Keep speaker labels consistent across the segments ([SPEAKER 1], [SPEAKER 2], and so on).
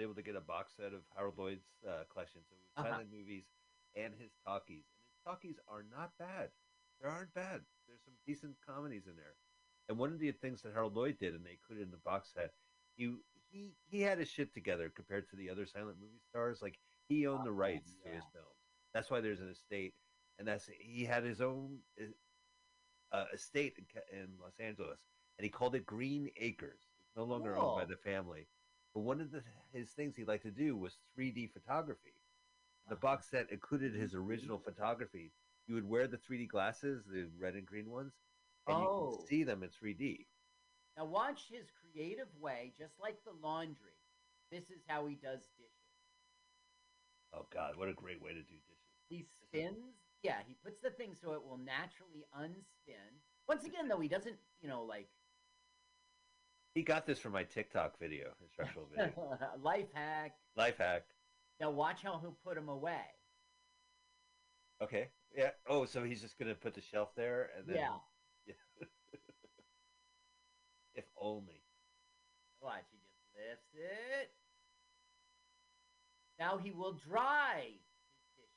[SPEAKER 1] able to get a box set of Harold Lloyd's uh, collection, so it
[SPEAKER 2] Uh-huh.
[SPEAKER 1] silent movies and his talkies. And his talkies are not bad. They aren't bad. There's some decent comedies in there. And one of the things that Harold Lloyd did, and they included in the box set, he he he had his shit together compared to the other silent movie stars. Like he owned the rights to his films. That's why there's an estate, and that's he had his own uh, estate in, in Los Angeles, and he called it Green Acres. It's no longer owned by the family. But one of the, his things he liked to do was 3D photography. The
[SPEAKER 2] Uh-huh.
[SPEAKER 1] box set included his original photography. You would wear the 3D glasses, the red and green ones, and you
[SPEAKER 2] Oh.
[SPEAKER 1] could see them in 3D.
[SPEAKER 2] Now watch his creative way, just like the laundry. This is how he does dishes.
[SPEAKER 1] Oh God, what a great way to do dishes!
[SPEAKER 2] He spins. Yeah, he puts the thing so it will naturally unspin. Once again, though, he doesn't, you know, like
[SPEAKER 1] He got this from my TikTok video, instructional video.
[SPEAKER 2] life hack.
[SPEAKER 1] Life hack.
[SPEAKER 2] Now watch how he'll put them away.
[SPEAKER 1] Okay. Yeah. Oh, so he's just gonna put the shelf there and then.
[SPEAKER 2] Yeah.
[SPEAKER 1] if only.
[SPEAKER 2] Watch, he just lifts it. Now he will dry his dishes.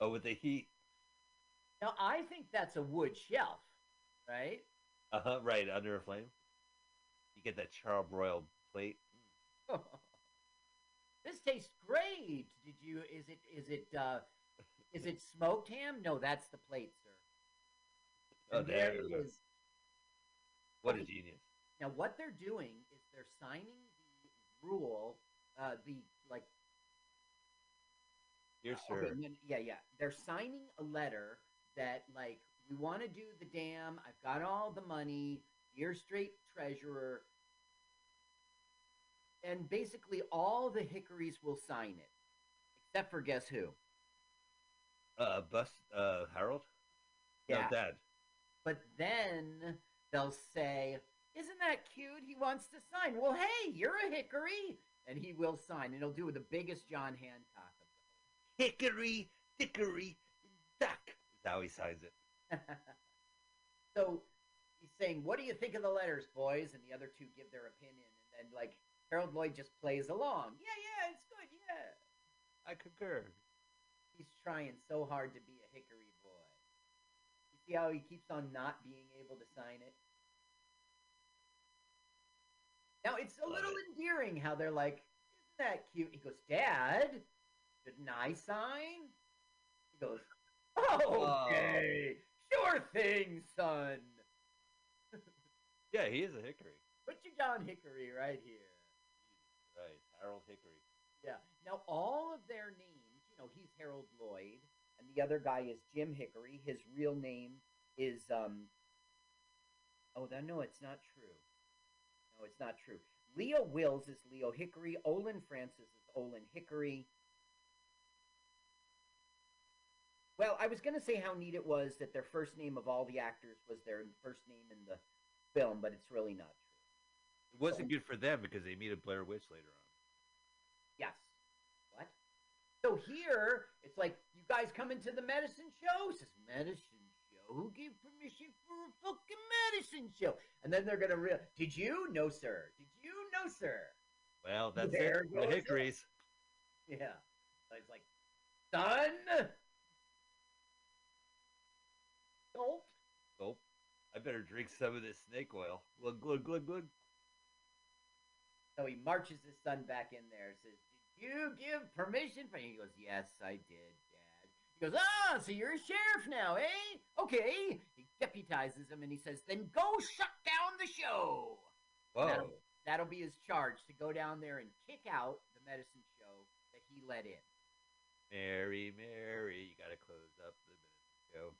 [SPEAKER 1] Oh, with the heat.
[SPEAKER 2] Now I think that's a wood shelf, right?
[SPEAKER 1] Uh huh. Right under a flame. Get that charbroiled plate.
[SPEAKER 2] this tastes great. Did you? Is it? Is it? uh Is it smoked ham? No, that's the plate, sir.
[SPEAKER 1] Oh,
[SPEAKER 2] And
[SPEAKER 1] there
[SPEAKER 2] it is.
[SPEAKER 1] What a genius.
[SPEAKER 2] Now, what they're doing is they're signing the rule, uh, the like.
[SPEAKER 1] Here,
[SPEAKER 2] uh,
[SPEAKER 1] sir.
[SPEAKER 2] yeah, yeah. They're signing a letter that like we want to do the dam. I've got all the money. Dear straight treasurer. And basically, all the hickories will sign it, except for guess who?
[SPEAKER 1] Uh, bust. Uh, Harold.
[SPEAKER 2] Yeah.
[SPEAKER 1] No, Dad.
[SPEAKER 2] But then they'll say, Isn't that cute? He wants to sign. Well, hey, you're a hickory. And he will sign. And he'll do it the biggest John Hancock of
[SPEAKER 1] Hickory, dickory, duck. Is how he signs it.
[SPEAKER 2] So he's saying, What do you think of the letters, boys? And the other two give their opinion. And then, like, Harold Lloyd just plays along. Yeah, yeah, it's good. Yeah.
[SPEAKER 1] I concur.
[SPEAKER 2] He's trying so hard to be a hickory boy. You see how he keeps on not being able to sign it? Now it's a little
[SPEAKER 1] it.
[SPEAKER 2] endearing how they're like, Isn't that cute? He goes, Dad, shouldn't I sign? He goes, Okay, sure thing, son.
[SPEAKER 1] Yeah, he is a hickory.
[SPEAKER 2] Put your John Hickory right here.
[SPEAKER 1] Right, Harold Hickory.
[SPEAKER 2] Yeah. Now all of their names, you know, he's Harold Lloyd, and the other guy is Jim Hickory. His real name is um. Oh, that no, it's not true. No, it's not true. Leo Willis is Leo Hickory. Olin Francis is Olin Hickory. Well, I was going to say how neat it was that their first name of all the actors was their first name in the film, but it's really not.
[SPEAKER 1] It wasn't good for them because they meet a Blair Witch later on.
[SPEAKER 2] Yes. What? So here, it's like, you guys come into the medicine show? It says, medicine show? Who gave permission for a fucking medicine show? And then they're gonna real. Did you? No, sir. Did you? No, sir.
[SPEAKER 1] Well, that's
[SPEAKER 2] There
[SPEAKER 1] it. The
[SPEAKER 2] goes it.
[SPEAKER 1] Hickories.
[SPEAKER 2] Yeah. So it's like, son. Gulp.
[SPEAKER 1] Oh, I better drink some of this snake oil. Glug, glug, glug, glug.
[SPEAKER 2] So he marches his son back in there. Says, "Did you give permission for?" He goes, "Yes, I did, Dad." He goes, "Ah, so you're a sheriff now, eh? Okay." He deputizes him and he says, "Then go shut down the show."
[SPEAKER 1] Whoa.
[SPEAKER 2] That'll, that'll be his charge to go down there and kick out the medicine show that he let in.
[SPEAKER 1] Mary, Mary, you gotta close up the minute show.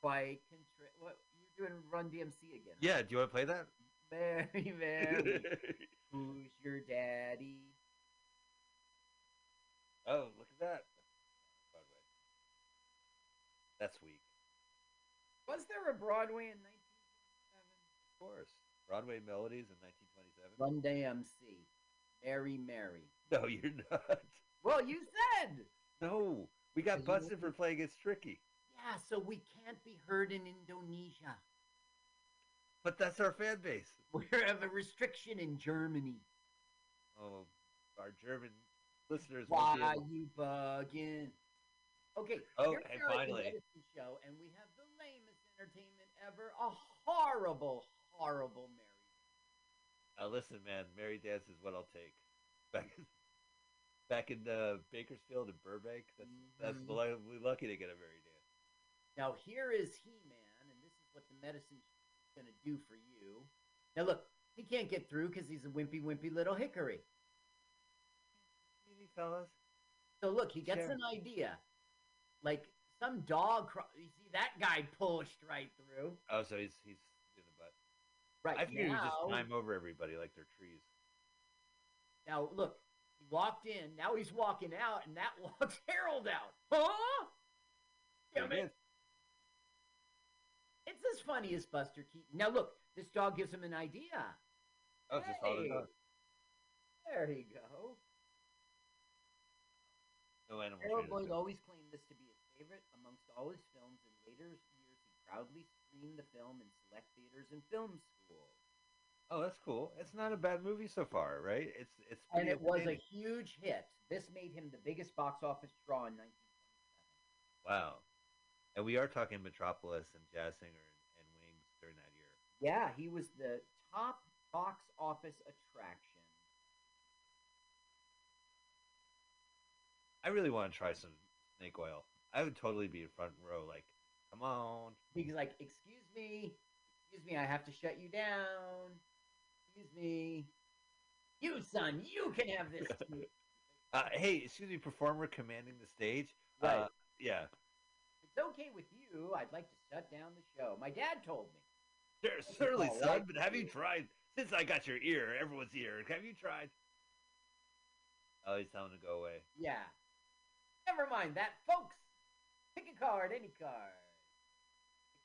[SPEAKER 2] Quite contri- What you're doing? Run DMC again?
[SPEAKER 1] Yeah, do you want to play that?
[SPEAKER 2] Mary, Mary, who's your daddy?
[SPEAKER 1] oh, look at that. Broadway. That's weak.
[SPEAKER 2] Was there a Broadway in 1927?
[SPEAKER 1] Of course. Broadway Melodies in 1927.
[SPEAKER 2] Run DMC. Mary, Mary.
[SPEAKER 1] No, you're not.
[SPEAKER 2] Well, you said.
[SPEAKER 1] No, we got busted for playing It's Tricky.
[SPEAKER 2] Yeah, so we can't be heard in Indonesia.
[SPEAKER 1] But that's our fan base.
[SPEAKER 2] We have a restriction in Germany.
[SPEAKER 1] Oh, our German listeners.
[SPEAKER 2] Why you bugging? Okay.
[SPEAKER 1] Okay,
[SPEAKER 2] here we are at the
[SPEAKER 1] finally.
[SPEAKER 2] Show, and we have the lamest entertainment ever. A horrible, horrible Mary.
[SPEAKER 1] Uh, listen, man, Mary Dance is what I'll take. Back in, back in uh, Bakersfield and Burbank, that's that's
[SPEAKER 2] Mhm.
[SPEAKER 1] lu- we're lucky to get a Mary Dance.
[SPEAKER 2] Now here is He Man, and this is what the medicine going to do for you. Now look, he can't get through because he's a wimpy, wimpy little hickory.
[SPEAKER 1] Easy, fellas.
[SPEAKER 2] So look, he gets
[SPEAKER 1] Sure.
[SPEAKER 2] an idea, like some dog. Cro- you see that guy pushed right through.
[SPEAKER 1] Oh, so he's he's in the butt.
[SPEAKER 2] Right
[SPEAKER 1] I figured he would just climb over everybody like they're trees.
[SPEAKER 2] now look, he walked in. Now he's walking out, and that walks Harold out. Huh? Damn
[SPEAKER 1] Pretty
[SPEAKER 2] it. It's as funny as Buster Keaton. Now look, this dog gives him an idea.
[SPEAKER 1] Oh, it's just all the
[SPEAKER 2] Hey. There you go.
[SPEAKER 1] No animal
[SPEAKER 2] Harold. Lloyd always claimed this to be his favorite amongst all his films. In later years, he proudly screened the film in select theaters and film schools.
[SPEAKER 1] Oh, that's cool. It's not a bad movie so far, right? It's it's
[SPEAKER 2] And it was a huge hit. This made him the biggest box office draw in 1927.
[SPEAKER 1] wow. And we are talking Metropolis and Jazz Singer and, and Wings during that year.
[SPEAKER 2] Yeah, he was the top box office attraction.
[SPEAKER 1] I really want to try some snake oil. I would totally be in front row, like, come on.
[SPEAKER 2] He's like, "Excuse me, excuse me, I have to shut you down. Excuse me, you son, you can have this."
[SPEAKER 1] Uh, hey, excuse me, performer commanding the stage.
[SPEAKER 2] Right.
[SPEAKER 1] Uh, yeah.
[SPEAKER 2] It's okay with you, I'd like to shut down the show. My dad told me.
[SPEAKER 1] Sure, certainly, son.
[SPEAKER 2] right.
[SPEAKER 1] But have you tried? Since I got your ear, everyone's ear. Have you tried? Oh, he's telling him to go away.
[SPEAKER 2] Yeah. Never mind that, folks. Pick a card, any card.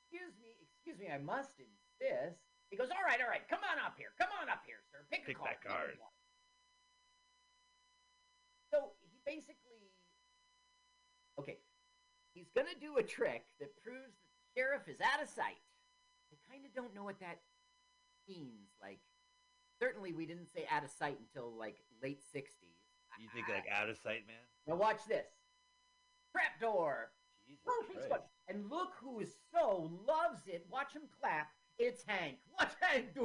[SPEAKER 2] Excuse me, excuse me, I must insist. He goes, all right, all right, come on up here. Come on up here, sir. Pick a card.
[SPEAKER 1] that card."
[SPEAKER 2] So he basically, okay, he's going to do a trick that proves that the sheriff is out of sight. I kind of don't know what that means. Like, certainly we didn't say out of sight until like late 60s.
[SPEAKER 1] You think like out of sight, man?
[SPEAKER 2] Now watch this. Trapdoor.
[SPEAKER 1] Jesus Christ.
[SPEAKER 2] And look who is so loves it. Watch him clap. It's Hank. Watch Hank.
[SPEAKER 1] I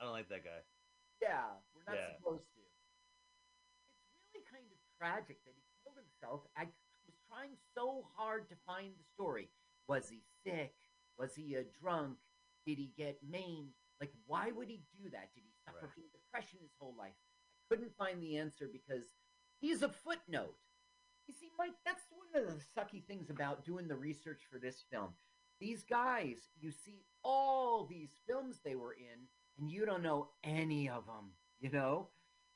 [SPEAKER 1] don't like that guy.
[SPEAKER 2] yeah, we're not
[SPEAKER 1] Yeah.
[SPEAKER 2] supposed to. It's really kind of tragic that he killed himself. I trying so hard to find the story. Was he sick? Was he a drunk? Did he get maimed? Like, why would he do that? Did he suffer
[SPEAKER 1] Right.
[SPEAKER 2] from depression his whole life? I couldn't find the answer because he's a footnote. You see, Mike, that's one of the sucky things about doing the research for this film. These guys, you see all these films they were in, and you don't know any of them, you know?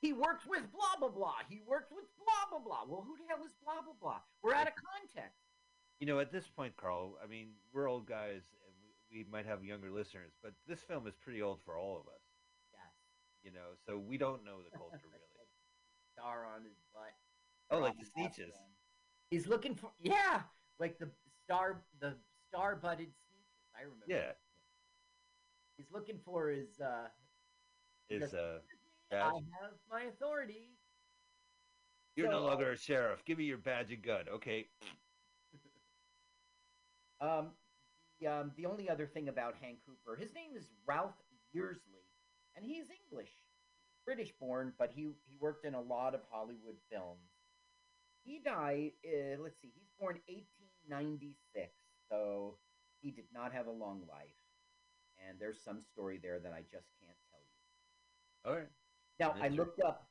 [SPEAKER 2] He worked with blah, blah, blah. He worked with blah, blah, blah. Well, who the hell is blah, blah, blah? We're out of context.
[SPEAKER 1] You know, at this point, Carl, I mean, we're old guys, and we, we might have younger listeners, but this film is pretty old for all of us.
[SPEAKER 2] Yes.
[SPEAKER 1] You know, so we don't know the culture really.
[SPEAKER 2] Star on his butt.
[SPEAKER 1] Oh, like the
[SPEAKER 2] one. He's looking for, yeah, like the star, the star butted sneetches. I remember.
[SPEAKER 1] Yeah,
[SPEAKER 2] He's looking for his, uh,
[SPEAKER 1] his, uh,
[SPEAKER 2] I have my authority.
[SPEAKER 1] You're no longer a sheriff. Give me your badge and gun. Okay.
[SPEAKER 2] Um, the, um, the only other thing about Hank Hooper, his name is Ralph Yearsley, and he's English, British born, but he, he worked in a lot of Hollywood films. He died, uh, let's see, he's born 1896, so he did not have a long life. And there's some story there that I just can't tell you.
[SPEAKER 1] All right.
[SPEAKER 2] Now, I looked up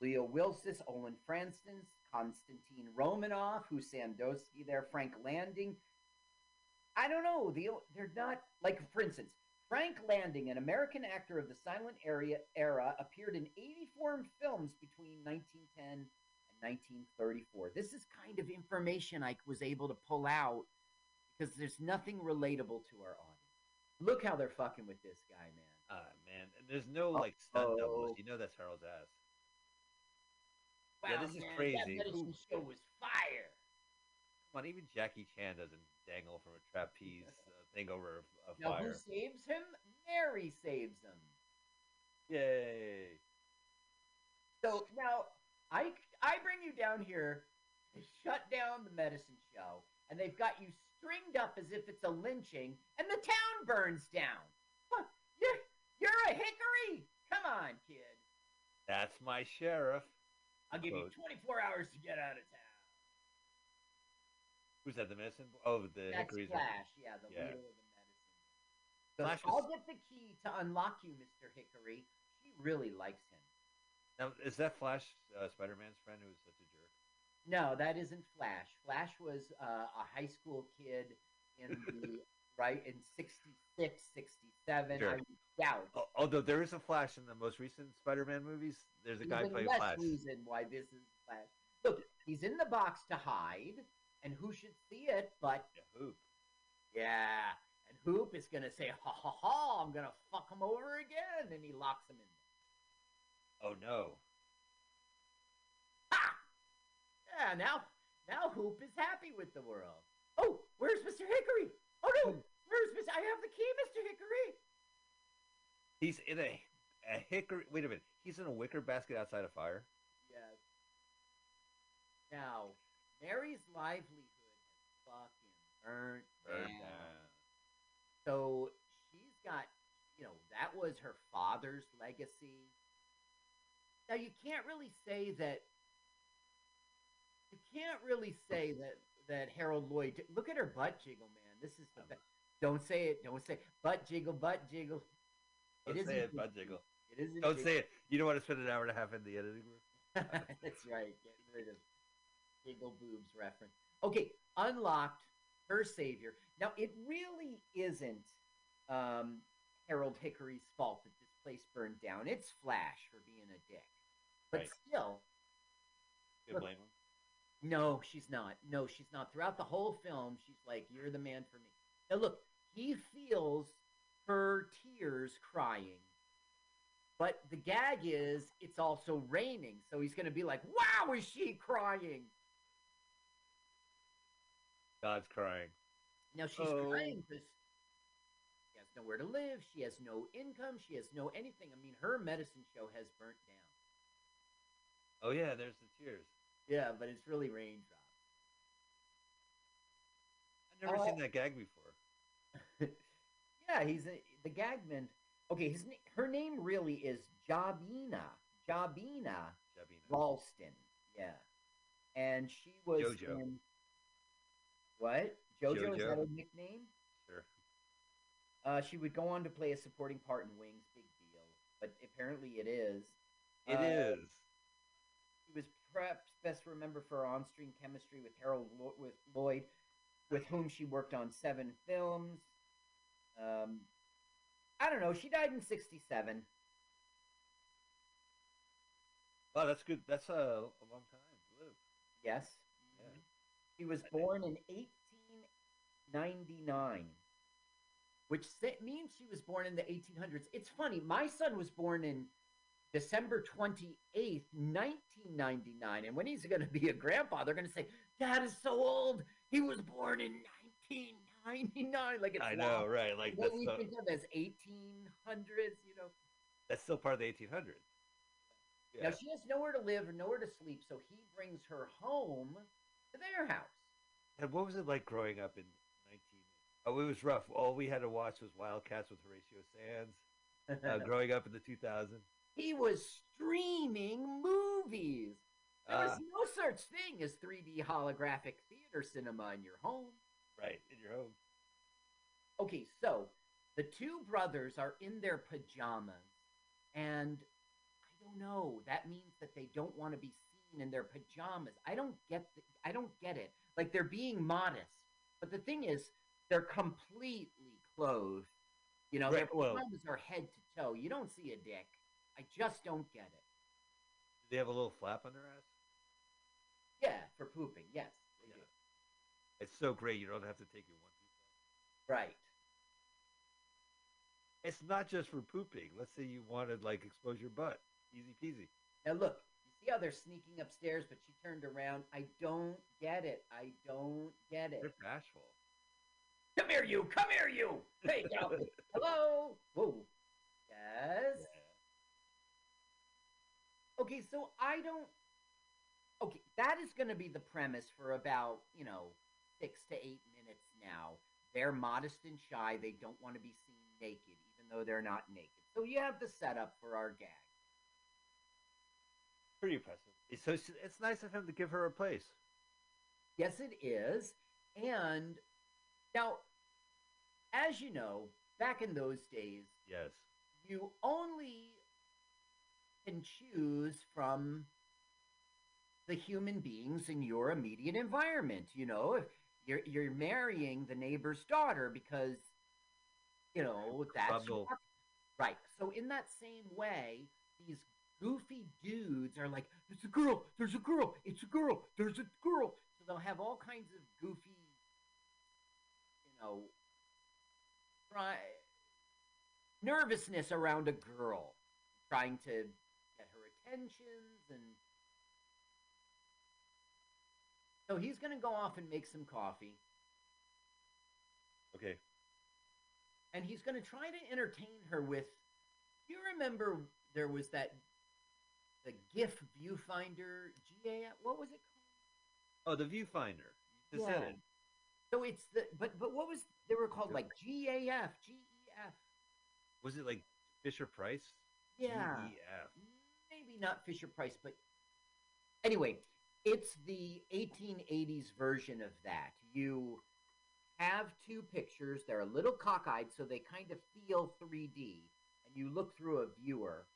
[SPEAKER 2] Leo Willis, Olin Francis, Konstantin Romanov, who's Sandowski there, Frank Lanning. I don't know. The, they're not, like, for instance, Frank Lanning, an American actor of the silent area, era, appeared in 84 films between 1910 and 1934. This is kind of information I was able to pull out because there's nothing relatable to our audience. Look how they're fucking with this guy, man.
[SPEAKER 1] Ah, man. There's no like stunt
[SPEAKER 2] Uh-oh.
[SPEAKER 1] doubles. You know that's Harold's ass. Yeah,
[SPEAKER 2] Wow,
[SPEAKER 1] this is crazy.
[SPEAKER 2] That medicine show was fire.
[SPEAKER 1] Come on, even Jackie Chan doesn't dangle from a trapeze uh, thing over a, a
[SPEAKER 2] Now,
[SPEAKER 1] fire.
[SPEAKER 2] who saves him? Mary saves him.
[SPEAKER 1] Yay!
[SPEAKER 2] So now I I bring you down here to shut down the medicine show, and they've got you stringed up as if it's a lynching, and the town burns down. You're a hickory. Come on, kid.
[SPEAKER 1] That's my sheriff.
[SPEAKER 2] I'll give you 24 hours to get out of town.
[SPEAKER 1] Who's that? The medicine? Oh, the
[SPEAKER 2] That's
[SPEAKER 1] hickories.
[SPEAKER 2] Flash, yeah, the
[SPEAKER 1] Yeah.
[SPEAKER 2] leader of the medicine. So
[SPEAKER 1] Flash
[SPEAKER 2] I'll
[SPEAKER 1] was-
[SPEAKER 2] get the key to unlock you, Mr. Hickory. She really likes him.
[SPEAKER 1] Now, is that Flash uh, Spider-Man's friend who was such a jerk?
[SPEAKER 2] No, that isn't Flash. Flash was uh, a high school kid in the right in 66, 67.
[SPEAKER 1] Sure.
[SPEAKER 2] I doubt.
[SPEAKER 1] Oh, although there is a Flash in the most recent Spider-Man movies, there's a guy
[SPEAKER 2] Even
[SPEAKER 1] playing
[SPEAKER 2] less
[SPEAKER 1] Flash.
[SPEAKER 2] reason why this is Flash. Look, he's in the box to hide, and who should see it but
[SPEAKER 1] Yeah, who?
[SPEAKER 2] yeah, and Hoop is gonna say, "Ha ha ha! I'm gonna fuck him over again," and he locks him in.
[SPEAKER 1] Oh no!
[SPEAKER 2] Ha! Yeah, now now Hoop is happy with the world. Oh, where's Mr. Hickory? Oh no, where's Mr. I have the key, Mr. Hickory.
[SPEAKER 1] He's in a a hickory. Wait a minute. He's in a wicker basket outside a fire.
[SPEAKER 2] Yes. Now, Mary's livelihood has fucking burnt
[SPEAKER 1] Burned
[SPEAKER 2] down.
[SPEAKER 1] down.
[SPEAKER 2] So she's got, you know, that was her father's legacy. Now you can't really say that. You can't really say that that Harold Lloyd. Look at her butt jiggle, man. This is the best. Don't say it. Don't say butt jiggle, butt jiggle.
[SPEAKER 1] Don't
[SPEAKER 2] It
[SPEAKER 1] say it, Bud Jiggle.
[SPEAKER 2] It isn't.
[SPEAKER 1] Don't
[SPEAKER 2] jig-
[SPEAKER 1] say it. You don't want to spend an hour and a half in the editing room.
[SPEAKER 2] That's right. Get rid of jiggle boobs reference. Okay, unlocked her savior. Now it really isn't um, Harold Hickory's fault that this place burned down. It's Flash for being a dick. But
[SPEAKER 1] Right.
[SPEAKER 2] still,
[SPEAKER 1] You
[SPEAKER 2] Look.
[SPEAKER 1] blame him.
[SPEAKER 2] No, she's not. No, she's not. Throughout the whole film, she's like, "You're the man for me." Now look, he feels her tears crying. But the gag is it's also raining, so he's going to be like, "Wow, is she crying?"
[SPEAKER 1] God's crying.
[SPEAKER 2] Now she's
[SPEAKER 1] Oh.
[SPEAKER 2] crying because she has nowhere to live. She has no income. She has no anything. I mean, her medicine show has burnt down.
[SPEAKER 1] Oh yeah, there's the tears.
[SPEAKER 2] Yeah, but it's really raindrops.
[SPEAKER 1] I've never
[SPEAKER 2] Oh.
[SPEAKER 1] seen that gag before.
[SPEAKER 2] yeah, he's a, the gagman. Okay, his na- her name really is Jobyna. Jobyna
[SPEAKER 1] Jobyna.
[SPEAKER 2] Ralston. Yeah, and she was
[SPEAKER 1] Jojo.
[SPEAKER 2] in what? Jojo, is that her nickname?
[SPEAKER 1] Sure.
[SPEAKER 2] Uh, she would go on to play a supporting part in Wings. Big deal, but apparently it is.
[SPEAKER 1] It
[SPEAKER 2] Uh,
[SPEAKER 1] is.
[SPEAKER 2] Perhaps best remembered for her on-screen chemistry with Harold Lo- with Lloyd, with whom she worked on seven films. Um, I don't know. She died in '67.
[SPEAKER 1] Wow, that's good. That's a, a long time to live.
[SPEAKER 2] Yes.
[SPEAKER 1] Yeah.
[SPEAKER 2] She was born in 1899, which means she was born in the 1800s. It's funny. My son was born in December 28th, 1999. And when he's going to be a grandpa, they're going to say, Dad is so old. He was born in 1999. Like it's
[SPEAKER 1] I know,
[SPEAKER 2] wild.
[SPEAKER 1] right? Like
[SPEAKER 2] What we
[SPEAKER 1] so,
[SPEAKER 2] think of as 1800s, you know.
[SPEAKER 1] that's still part of the 1800s. Yeah.
[SPEAKER 2] Now she has nowhere to live or nowhere to sleep, so he brings her home to their house.
[SPEAKER 1] And what was it like growing up in 19? Oh, it was rough. All we had to watch was Wildcats with Horatio Sands. Uh, growing up in the 2000s.
[SPEAKER 2] He was streaming movies. There was
[SPEAKER 1] Uh,
[SPEAKER 2] no such thing as 3D holographic theater cinema in your home.
[SPEAKER 1] right in your home.
[SPEAKER 2] Okay, so the two brothers are in their pajamas, and I don't know. That means that they don't want to be seen in their pajamas. I don't get. The, I don't get it. Like they're being modest, but the thing is, they're completely clothed. You know, their
[SPEAKER 1] Right, well-
[SPEAKER 2] pajamas are head to toe. You don't see a dick. I just don't get it.
[SPEAKER 1] Do they have a little flap on their ass?
[SPEAKER 2] Yeah, for pooping. Yes, they
[SPEAKER 1] Yeah.
[SPEAKER 2] do.
[SPEAKER 1] It's so great you don't have to take your one piece off.
[SPEAKER 2] Right.
[SPEAKER 1] It's not just for pooping. Let's say you wanted like expose your butt. Easy peasy.
[SPEAKER 2] Now look, you see how they're sneaking upstairs, but she turned around. I don't get it. I don't get it.
[SPEAKER 1] They're bashful.
[SPEAKER 2] Come here, you. Come here, you. Hey, off. Hello. Whoa. Yes. Okay, so I don't. Okay, that is going to be the premise for about you know six to eight minutes now. They're modest and shy. They don't want to be seen naked, even though they're not naked. So you have the setup for our gag.
[SPEAKER 1] Pretty impressive. So it's, it's nice of him to give her a place.
[SPEAKER 2] Yes, it is. And now, as you know, back in those days,
[SPEAKER 1] Yes.
[SPEAKER 2] you only can choose from the human beings in your immediate environment. You know, if you're you're marrying the neighbor's daughter because you know that's right. So in that same way, these goofy dudes are like, "There's a girl. There's a girl. It's a girl. There's a girl." So they'll have all kinds of goofy, you know, try nervousness around a girl, trying to attentions and. So he's going to go off and make some coffee,
[SPEAKER 1] Okay.
[SPEAKER 2] and he's going to try to entertain her with. You remember there was that the GIF viewfinder GA? What was it called?
[SPEAKER 1] Oh, the viewfinder. Just
[SPEAKER 2] Yeah. So it's the but but what was they were called like GAF GEF?
[SPEAKER 1] Was it like Fisher Price?
[SPEAKER 2] Yeah.
[SPEAKER 1] GEF.
[SPEAKER 2] Maybe not Fisher Price, but anyway, it's the 1880s version of that. You have two pictures, they're a little cockeyed, so they kind of feel 3D, and you look through a viewer.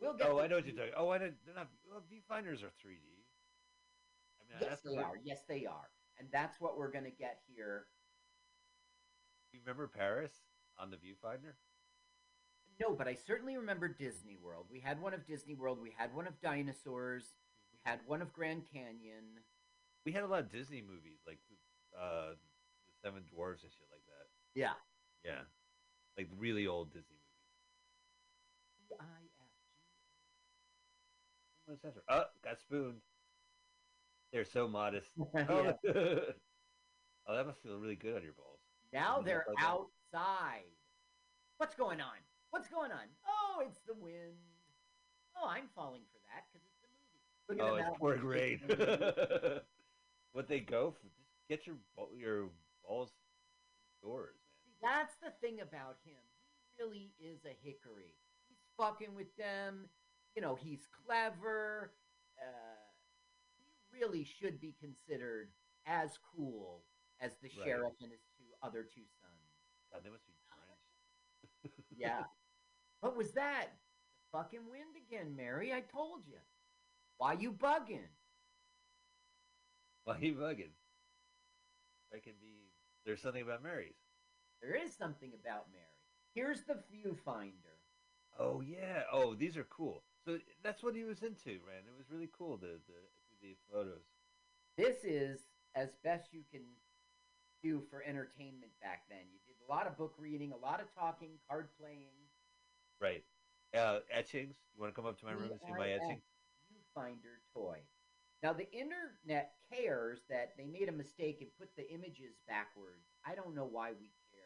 [SPEAKER 2] We'll get
[SPEAKER 1] Oh, I know what you're talking. Oh, I didn't. They're not. Well, viewfinders are 3D. I mean,
[SPEAKER 2] Yes,
[SPEAKER 1] that's
[SPEAKER 2] they are. Yes, they are. And that's what we're going to get here.
[SPEAKER 1] You remember Paris on the viewfinder?
[SPEAKER 2] No, but I certainly remember Disney World. We had one of Disney World. We had one of dinosaurs. We had one of Grand Canyon.
[SPEAKER 1] We had a lot of Disney movies, like uh, the Seven Dwarfs and shit like that.
[SPEAKER 2] Yeah.
[SPEAKER 1] Yeah, like really old Disney movies. What's? Oh, got spooned. They're so modest. Oh, oh, that must feel really good on your balls.
[SPEAKER 2] Now they're outside. What's going on? What's going on? Oh, it's the wind. Oh, I'm falling for that because it's the movie. Look
[SPEAKER 1] Oh,
[SPEAKER 2] at
[SPEAKER 1] it's
[SPEAKER 2] them out.
[SPEAKER 1] pouring rain.
[SPEAKER 2] It's the movie.
[SPEAKER 1] what they go for? Just get your your balls indoors,
[SPEAKER 2] See, That's the thing about him. He really is a hickory. He's fucking with them. You know, he's clever. Uh, he really should be considered as cool as the
[SPEAKER 1] Right.
[SPEAKER 2] sheriff and his two other two sons.
[SPEAKER 1] God, they must be drenched.
[SPEAKER 2] Yeah. what was that? The fucking wind again, Mary. I told you. Why you bugging?
[SPEAKER 1] Why you bugging? That can be. There's something about Mary's.
[SPEAKER 2] There is something about Mary. Here's the viewfinder.
[SPEAKER 1] Oh yeah. Oh, these are cool. So that's what he was into, man. It was really cool. The the the photos.
[SPEAKER 2] This is as best you can do for entertainment back then. You did a lot of book reading, a lot of talking, card playing.
[SPEAKER 1] Right. Uh, etchings. You want to come up to my room and see my
[SPEAKER 2] VIF,
[SPEAKER 1] etching?
[SPEAKER 2] Viewfinder toy. Now the internet cares that they made a mistake and put the images backwards. I don't know why we care.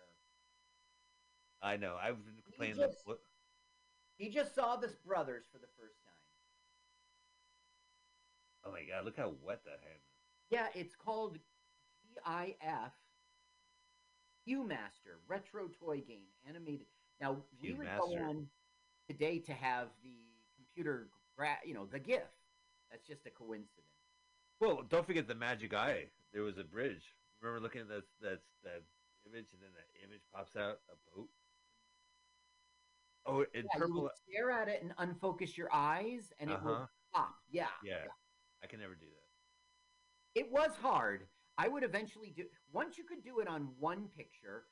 [SPEAKER 1] I know. I've been complaining.
[SPEAKER 2] just-
[SPEAKER 1] That,
[SPEAKER 2] He just saw this brothers for the first time.
[SPEAKER 1] oh my god! Look how wet that hand. is.
[SPEAKER 2] Yeah, it's called GIF Viewmaster Retro Toy Game Animated. Now we would go on today to have the computer, gra- you know, the GIF. That's just a coincidence.
[SPEAKER 1] Well, don't forget the magic eye. There was a bridge. Remember looking at that that that image, and then that image pops out a boat. Oh, in
[SPEAKER 2] Yeah, you
[SPEAKER 1] purple.
[SPEAKER 2] would stare at it and unfocus your eyes, and it
[SPEAKER 1] Uh
[SPEAKER 2] would
[SPEAKER 1] huh.
[SPEAKER 2] pop. Yeah,
[SPEAKER 1] Yeah. I can never do that.
[SPEAKER 2] It was hard. I would eventually do. Once you could do it on one picture,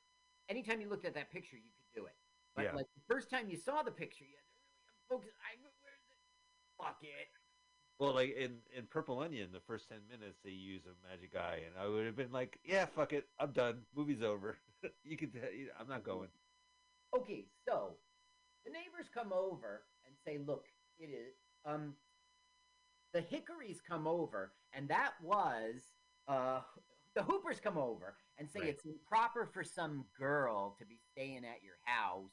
[SPEAKER 2] anytime you looked at that picture, you could do it. But
[SPEAKER 1] Yeah.
[SPEAKER 2] like the first time you saw the picture, you had to really unfocus. I where's it? Fuck it.
[SPEAKER 1] Well, like in in Purple Onion, the first ten minutes they use a magic eye, and I would have been like, "Yeah, fuck it, I'm done. Movie's over. you can. t- I'm not going."
[SPEAKER 2] Okay, so the neighbors come over and say, "Look, it is um the Hickories come over, and that was uh the Hoopers come over and say
[SPEAKER 1] Right.
[SPEAKER 2] it's improper for some girl to be staying at your house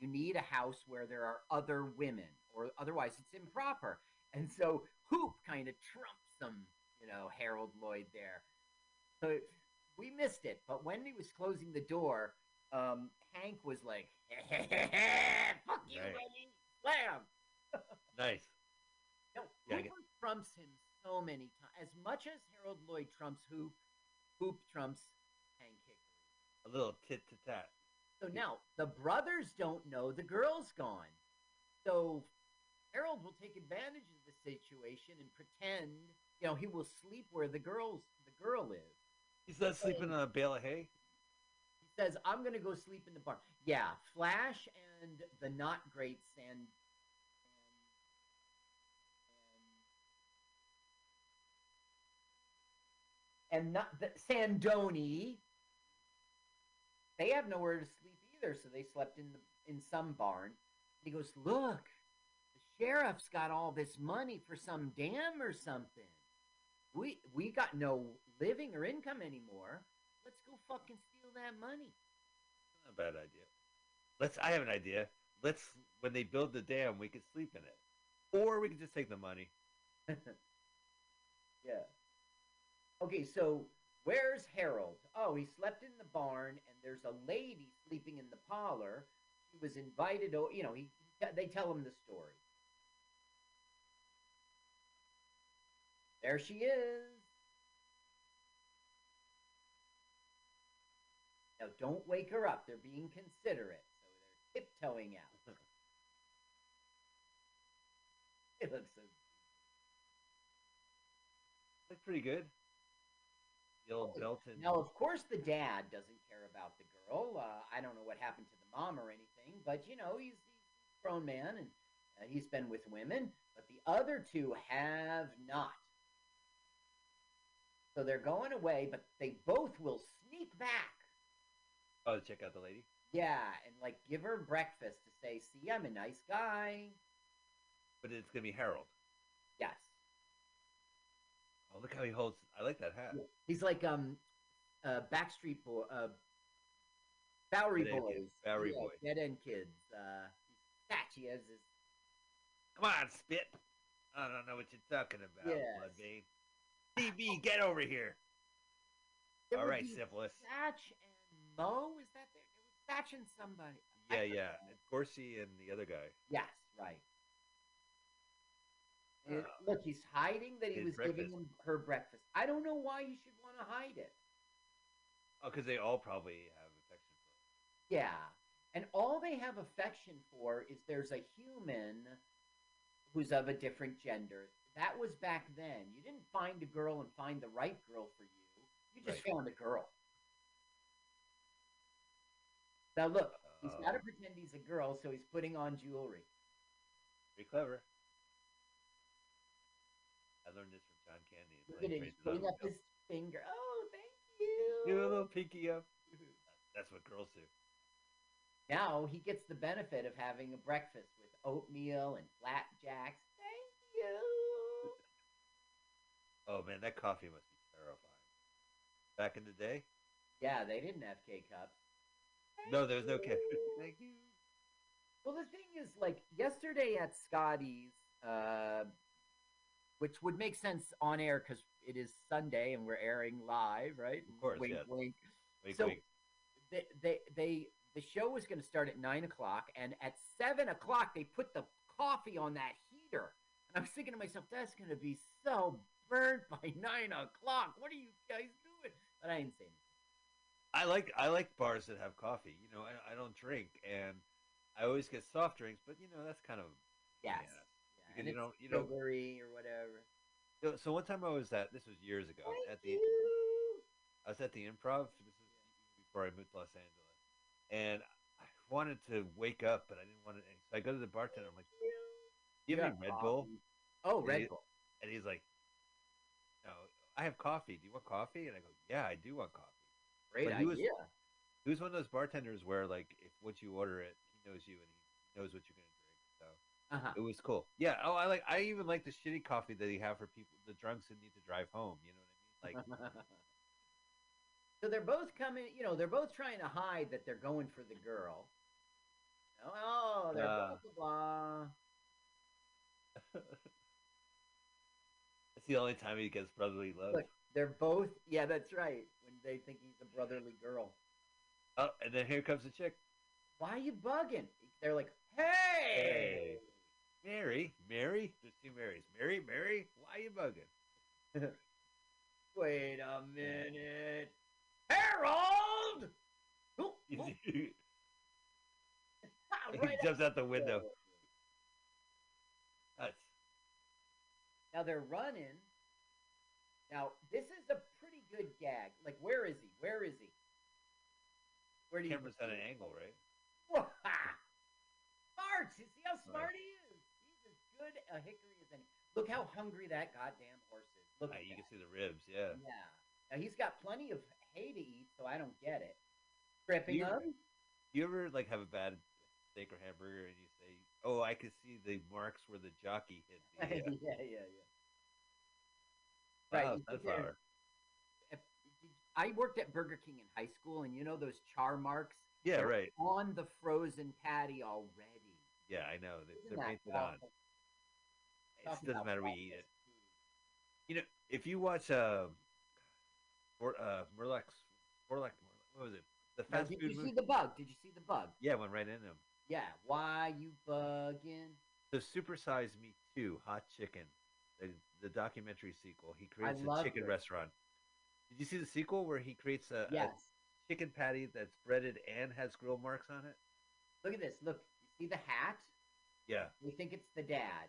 [SPEAKER 2] You need a house where there are other women, or otherwise it's improper. And so Hoop kind of trumps them, you know, Harold Lloyd there. So we missed it, but when he was closing the door, um, Hank was like, "Fuck you,
[SPEAKER 1] Right.
[SPEAKER 2] Eddie!" Slam.
[SPEAKER 1] Nice.
[SPEAKER 2] No, Hooper trumps him so many times. As much as Harold Lloyd trumps Hoop, Hoop trumps Hank Hickory.
[SPEAKER 1] A little tit to tat.
[SPEAKER 2] So now the brothers don't know the girl's gone. So Harold will take advantage of the situation and pretend, you know, he will sleep where the girl's the girl is.
[SPEAKER 1] He's not sleeping on a bale of hay.
[SPEAKER 2] He says, "I'm going to go sleep in the barn." Yeah, Flash and the not great Sand. And, and not the Sandoni. They have nowhere to sleep either, so they slept in the in some barn. He goes, "Look, the sheriff's got all this money for some dam or something. We we got no living or income anymore. Let's go fucking steal that money."
[SPEAKER 1] Not a bad idea. Let's. I have an idea. Let's. When they build the dam, we could sleep in it, or we could just take the money.
[SPEAKER 2] yeah. Okay, so where's Harold? Oh, he slept in the barn, and there's a lady sleeping in the parlor. He was invited. Oh, you know, he they tell him the story. There she is. Now, don't wake her up. They're being considerate, so they're tiptoeing out. it looks so
[SPEAKER 1] That's pretty good.
[SPEAKER 2] Oh,
[SPEAKER 1] Belton.
[SPEAKER 2] Now, of course, the dad doesn't care about the girl. Uh, I don't know what happened to the mom or anything, but you know, he's, he's a grown man and uh, he's been with women, but the other two have not. So they're going away, but they both will sneak back.
[SPEAKER 1] Oh, check out the lady.
[SPEAKER 2] Yeah, and like give her breakfast to say, "See, I'm a nice guy."
[SPEAKER 1] But it's gonna be Harold. Oh, look how he holds. I like that hat.
[SPEAKER 2] he's like um, uh, Backstreet Boy, uh, Bowery
[SPEAKER 1] Dead
[SPEAKER 2] Boys,
[SPEAKER 1] Bowery
[SPEAKER 2] yeah,
[SPEAKER 1] Boy.
[SPEAKER 2] Dead End Kids. Uh, fat. He has his
[SPEAKER 1] Come on, spit. I don't know what you're talking about,
[SPEAKER 2] Yes.
[SPEAKER 1] Bloodbane. DB, get over here.
[SPEAKER 2] There
[SPEAKER 1] All right, syphilis.
[SPEAKER 2] Satch and Mo, is that there? It was Satch and somebody.
[SPEAKER 1] Yeah, yeah. And Corsi and the other guy.
[SPEAKER 2] Yes, right. And
[SPEAKER 1] Uh,
[SPEAKER 2] look, he's hiding that he
[SPEAKER 1] his
[SPEAKER 2] was giving him her breakfast. I don't know why you should want to hide it.
[SPEAKER 1] Oh, because they all probably have affection for
[SPEAKER 2] Yeah. And all they have affection for is there's a human who's of a different gender. That was back then. You didn't find a girl and find the right girl for you. You just
[SPEAKER 1] Right.
[SPEAKER 2] found a girl. Now look, he's got to
[SPEAKER 1] Um,
[SPEAKER 2] pretend he's a girl, so he's putting on jewelry.
[SPEAKER 1] Pretty clever. Learned this from John Candy.
[SPEAKER 2] Look at him putting up his finger. Oh, thank you.
[SPEAKER 1] Give a little pinky up. That's what girls do.
[SPEAKER 2] Now he gets the benefit of having a breakfast with oatmeal and flapjacks. Thank you.
[SPEAKER 1] Oh man, that coffee must be terrifying. Back in the day,
[SPEAKER 2] Yeah, they didn't have K cups.
[SPEAKER 1] no, there was no caffeine. Thank you.
[SPEAKER 2] Well, the thing is, like yesterday at Scotty's, uh, which would make sense on air because it is Sunday and we're airing live, right?
[SPEAKER 1] Of course,
[SPEAKER 2] wink,
[SPEAKER 1] yes.
[SPEAKER 2] wink.
[SPEAKER 1] Wait,
[SPEAKER 2] So-
[SPEAKER 1] wait.
[SPEAKER 2] They, they, they, the show was going to start at nine o'clock, and at seven o'clock they put the coffee on that heater, and I was thinking to myself, that's going to be so burnt by nine o'clock. What are you guys doing? But I didn't say anything.
[SPEAKER 1] I like I like bars that have coffee. You know, I, I don't drink, and I always get soft drinks, but you know that's kind of
[SPEAKER 2] Yes.
[SPEAKER 1] Yeah.
[SPEAKER 2] And
[SPEAKER 1] you know you know.
[SPEAKER 2] sugary or whatever.
[SPEAKER 1] So, so one time I was at this was years ago
[SPEAKER 2] Thank
[SPEAKER 1] at the
[SPEAKER 2] you.
[SPEAKER 1] I was at the Improv. This is before I moved to Los Angeles, and I wanted to wake up, but I didn't want to. So I go to the bartender. I'm like, "Do you have
[SPEAKER 2] Yeah,
[SPEAKER 1] any Red Bull?"
[SPEAKER 2] Oh,
[SPEAKER 1] Yeah,
[SPEAKER 2] Red
[SPEAKER 1] you-
[SPEAKER 2] Bull.
[SPEAKER 1] And he's like, "No, I have coffee. Do you want coffee?" And I go, "Yeah, I do want coffee."
[SPEAKER 2] Great
[SPEAKER 1] but he was-
[SPEAKER 2] idea.
[SPEAKER 1] He was one of those bartenders where, like, if once you order it, he knows you and he knows what you're gonna
[SPEAKER 2] Uh-huh.
[SPEAKER 1] it was cool. Yeah. Oh, I like. I even like the shitty coffee that he have for people, the drunks that need to drive home. You know what I mean? Like,
[SPEAKER 2] so they're both coming, you know, they're both trying to hide that they're going for the girl. Oh, brother.
[SPEAKER 1] Uh.
[SPEAKER 2] blah, blah, blah.
[SPEAKER 1] It's the only time he gets brotherly love.
[SPEAKER 2] Look, they're both. Yeah, that's right. When they think he's a brotherly girl.
[SPEAKER 1] Oh, and then here comes the chick.
[SPEAKER 2] Why are you bugging? They're like, hey.
[SPEAKER 1] Hey. Mary, Mary. There's two Marys. Mary, Mary. Why you bugging?
[SPEAKER 2] Wait a minute, Harold. Oh,
[SPEAKER 1] he
[SPEAKER 2] oh, right
[SPEAKER 1] jumps out the window. That's
[SPEAKER 2] Now they're running. Now this is a pretty good gag. Like, where is he? Where is he? Where do you?
[SPEAKER 1] camera's at an angle, right?
[SPEAKER 2] Smart. You see how smart he is. Good a hickory as any. Look how hungry that goddamn horse is. Look.
[SPEAKER 1] Ah,
[SPEAKER 2] at
[SPEAKER 1] you can see the ribs. Yeah.
[SPEAKER 2] Yeah. Now he's got plenty of hay to eat, so I don't get it. Tripping
[SPEAKER 1] You-
[SPEAKER 2] him?
[SPEAKER 1] You ever like have a bad steak or hamburger and you say, "Oh, I can see the marks where the jockey hit the uh,
[SPEAKER 2] yeah, yeah, yeah. Right,
[SPEAKER 1] wow,
[SPEAKER 2] sit
[SPEAKER 1] sunflower."
[SPEAKER 2] I worked at Burger King in high school, and you know those char marks
[SPEAKER 1] Yeah, right.
[SPEAKER 2] on the frozen patty already.
[SPEAKER 1] Yeah, I know. They,
[SPEAKER 2] Isn't
[SPEAKER 1] they're
[SPEAKER 2] that
[SPEAKER 1] painted on. It doesn't matter. We eat it. You know, if you watch uh, Mor- uh Murlocs, Morlock, what was it? The fast
[SPEAKER 2] did
[SPEAKER 1] food
[SPEAKER 2] you
[SPEAKER 1] movie.
[SPEAKER 2] see the bug? Did you see the bug?
[SPEAKER 1] Yeah, went right into him.
[SPEAKER 2] Yeah. Why you bugging?
[SPEAKER 1] The Super Size Me 2, Hot Chicken, the, the documentary sequel. He creates a chicken
[SPEAKER 2] it.
[SPEAKER 1] restaurant. Did you see the sequel where he creates a, a
[SPEAKER 2] Yes.
[SPEAKER 1] chicken patty that's breaded and has grill marks on it?
[SPEAKER 2] Look at this. Look. You see the hat?
[SPEAKER 1] Yeah.
[SPEAKER 2] We think it's the dad.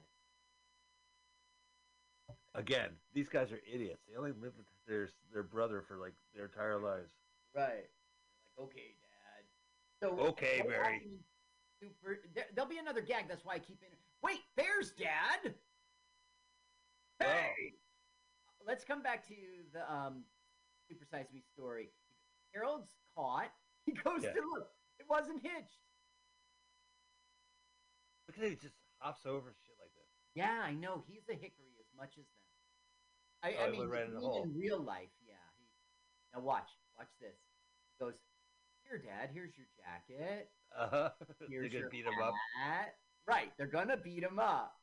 [SPEAKER 1] Again, these guys are idiots. They only live with their their brother for like their entire lives.
[SPEAKER 2] Right. Like, okay, dad. So
[SPEAKER 1] Okay, Mary.
[SPEAKER 2] Super. There, there'll be another gag. That's why I keep in. Wait, there's dad. Hey. Let's come back to the um, Super Size Me story. Harold's caught. He goes
[SPEAKER 1] Yeah.
[SPEAKER 2] to look. It wasn't hitched.
[SPEAKER 1] Look at it, he just hops over shit like this.
[SPEAKER 2] Yeah, I know. He's a hickory as much as them. I, I mean,
[SPEAKER 1] in
[SPEAKER 2] in real life, yeah. He, now watch, watch this. He goes, "Here, Dad. Here's your jacket.
[SPEAKER 1] Uh-huh.
[SPEAKER 2] Here's
[SPEAKER 1] They're
[SPEAKER 2] your
[SPEAKER 1] gonna beat him up.
[SPEAKER 2] Right, they're gonna beat him up.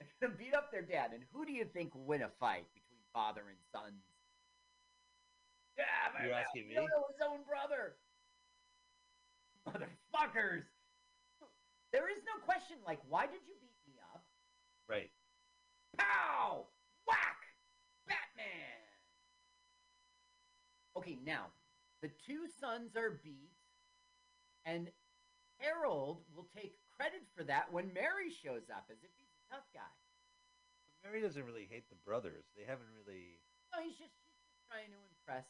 [SPEAKER 2] They're gonna beat up their dad. And who do you think will win a fight between father and sons? Yeah,
[SPEAKER 1] You're asking me?
[SPEAKER 2] his own brother. Motherfuckers. There is no question. Like, why did you beat me up?
[SPEAKER 1] Right.
[SPEAKER 2] Pow! Whack! Batman! Okay, now, the two sons are beat, and Harold will take credit for that when Mary shows up, as if he's a tough guy.
[SPEAKER 1] But Mary doesn't really hate the brothers. They haven't really.
[SPEAKER 2] No, he's just, he's just trying to impress.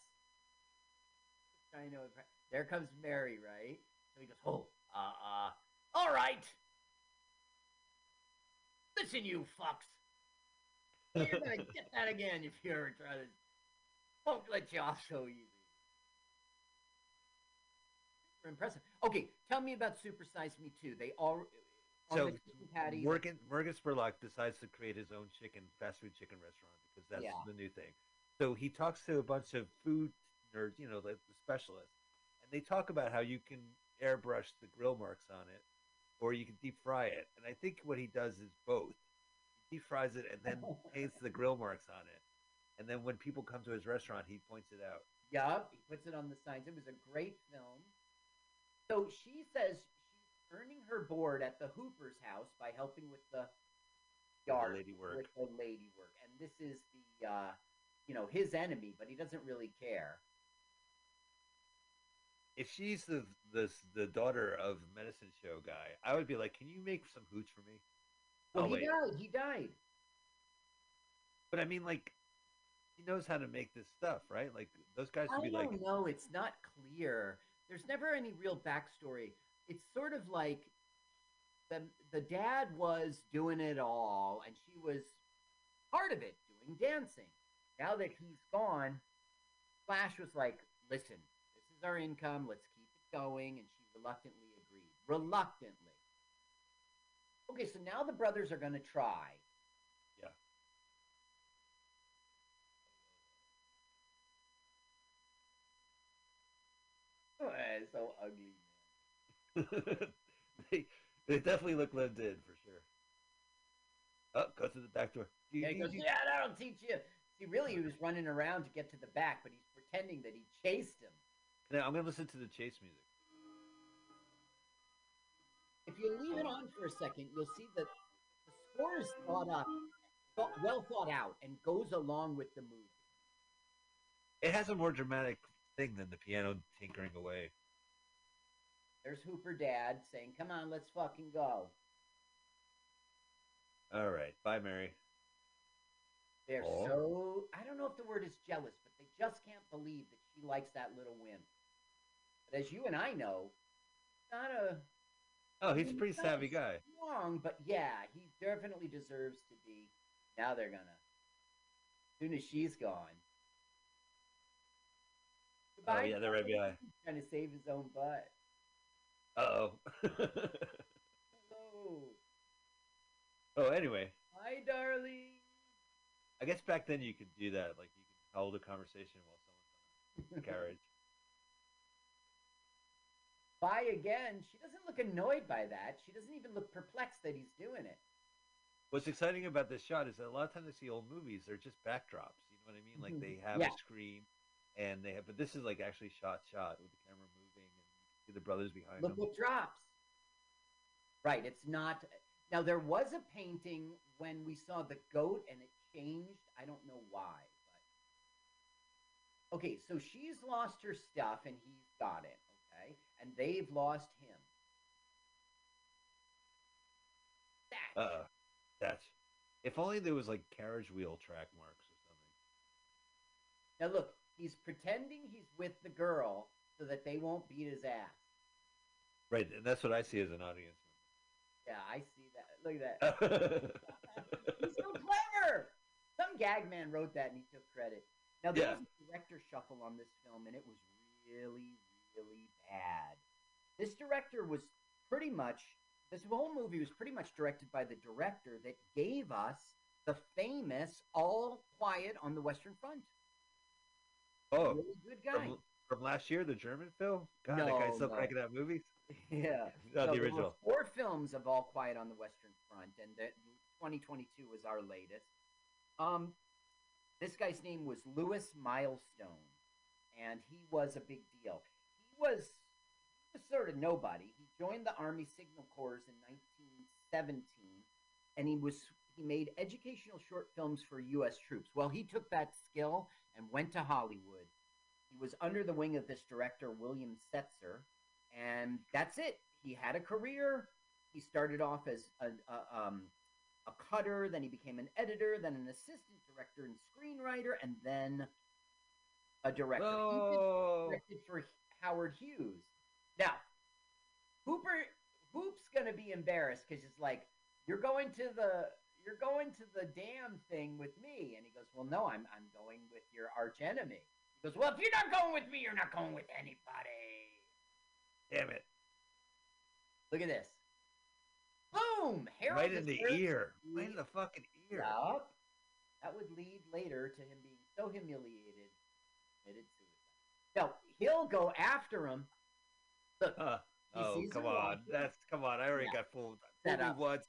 [SPEAKER 2] Just trying to impress. There comes Mary, right? So he goes, oh, uh, uh, all right. Listen, you fucks. You're gonna get that again if you ever try to. Won't let you off so easy. Super impressive. Okay, tell me about Super Size Me Too. They all
[SPEAKER 1] So
[SPEAKER 2] the patty.
[SPEAKER 1] Morgan Morgan Spurlock decides to create his own chicken fast food chicken restaurant because that's
[SPEAKER 2] Yeah.
[SPEAKER 1] the new thing. So he talks to a bunch of food nerds, you know, like the specialists, and they talk about how you can airbrush the grill marks on it, or you can deep fry it. And I think what he does is both. He deep fries it and then paints the grill marks on it. And then when people come to his restaurant, he points it out.
[SPEAKER 2] Yup, he puts it on the signs. It was a great film. So she says she's earning her board at the Hooper's house by helping with the
[SPEAKER 1] The
[SPEAKER 2] yard
[SPEAKER 1] lady work.
[SPEAKER 2] with the lady work, and this is the uh, you know his enemy, but he doesn't really care.
[SPEAKER 1] If she's the the the daughter of medicine show guy, I would be like, "Can you make some hooch for me?"
[SPEAKER 2] Well,
[SPEAKER 1] Oh,
[SPEAKER 2] he
[SPEAKER 1] wait.
[SPEAKER 2] died. He died.
[SPEAKER 1] But I mean, like, he knows how to make this stuff, right? Like, those guys
[SPEAKER 2] I
[SPEAKER 1] would be
[SPEAKER 2] don't
[SPEAKER 1] like,
[SPEAKER 2] know. It's not clear. There's never any real backstory. It's sort of like the the dad was doing it all, and she was part of it, doing dancing. Now that he's gone, Flash was like, "Listen, this is our income. Let's keep it going," and she reluctantly agreed. Reluctantly. Okay, so now the brothers are going to try.
[SPEAKER 1] Yeah.
[SPEAKER 2] Oh, it's so ugly.
[SPEAKER 1] they, They definitely look lived in for sure. Oh, go through the back door.
[SPEAKER 2] Yeah, he goes, yeah, that'll teach you. See, really, he was uh-huh. running around to get to the back, but he's pretending that he chased him.
[SPEAKER 1] Now I'm gonna listen to the chase music.
[SPEAKER 2] If you leave it on for a second, you'll see that the score is thought up, well thought out, and goes along with the movie.
[SPEAKER 1] It has a more dramatic thing than the piano tinkering away.
[SPEAKER 2] There's Hooper Dad saying, "Come on, let's fucking go."
[SPEAKER 1] All right, bye, Mary.
[SPEAKER 2] They're
[SPEAKER 1] Aw.
[SPEAKER 2] so I don't know if the word is jealous, but they just can't believe that she likes that little wimp. But as you and I know, not a
[SPEAKER 1] Oh, he's a pretty savvy guy.
[SPEAKER 2] wrong, but yeah, he definitely deserves to be. Now they're gonna. As soon as she's gone.
[SPEAKER 1] Oh yeah, they're right behind.
[SPEAKER 2] Trying to save his own butt.
[SPEAKER 1] Uh oh.
[SPEAKER 2] Hello.
[SPEAKER 1] oh, anyway,
[SPEAKER 2] Hi, darling.
[SPEAKER 1] I guess back then you could do that. Like you could hold a conversation while someone's on a carriage.
[SPEAKER 2] Bye again. She doesn't look annoyed by that. She doesn't even look perplexed that he's doing it.
[SPEAKER 1] What's exciting about this shot is that a lot of times I see old movies, they're just backdrops. You know what I mean? Like they have
[SPEAKER 2] Yeah.
[SPEAKER 1] a screen, and they have, but this is like actually shot shot with the camera moving, and see the brothers behind
[SPEAKER 2] Look
[SPEAKER 1] them.
[SPEAKER 2] what drops. Right, it's not. Now there was a painting when we saw the goat, and it changed. I don't know why, but okay. So she's lost her stuff, and he's got it. Okay, and they've lost him. That.
[SPEAKER 1] Uh, that's. If only there was like carriage wheel track marks or something.
[SPEAKER 2] Now look, he's pretending he's with the girl so that they won't beat his ass.
[SPEAKER 1] Right, and that's what I see as an audience.
[SPEAKER 2] Yeah, I see that. Look at that. He's so clever. Some gag man wrote that and he took credit. Now there
[SPEAKER 1] Yeah.
[SPEAKER 2] was a director shuffle on this film and it was really, really bad. This director was pretty much this whole movie was pretty much directed by the director that gave us the famous All Quiet on the Western Front.
[SPEAKER 1] Oh,
[SPEAKER 2] really good guy.
[SPEAKER 1] from, from last year, the German film. God, that guy's
[SPEAKER 2] No,
[SPEAKER 1] still
[SPEAKER 2] no.
[SPEAKER 1] cranking out movies.
[SPEAKER 2] yeah.
[SPEAKER 1] Not
[SPEAKER 2] So
[SPEAKER 1] the original.
[SPEAKER 2] Four films of All Quiet on the Western Front, and that 2022 was our latest. Um, this guy's name was Lewis Milestone, and he was a big deal. He was, he was sort of nobody. He joined the Army Signal Corps in 1917, and he was he made educational short films for U.S. troops. Well, he took that skill and went to Hollywood. He was under the wing of this director, William Seiter, and that's it. He had a career. He started off as a, a, um, a cutter, then he became an editor, then an assistant director and screenwriter, and then a director. He directed for Howard Hughes. Now, Hooper Hoop's gonna be embarrassed because it's like you're going to the you're going to the damn thing with me, and he goes, "Well, no, I'm I'm going with your arch enemy." He goes, "Well, if you're not going with me, you're not going with anybody."
[SPEAKER 1] damn it!
[SPEAKER 2] Look at this. Boom! Harold
[SPEAKER 1] Right in the ear. Right in the fucking ear.
[SPEAKER 2] Yup. That would lead later to him being so humiliated, committed suicide. Now he'll go after him. Look. He
[SPEAKER 1] Oh, come on. That's come on. I already
[SPEAKER 2] Yeah.
[SPEAKER 1] got fooled.
[SPEAKER 2] Set
[SPEAKER 1] me
[SPEAKER 2] up.
[SPEAKER 1] once.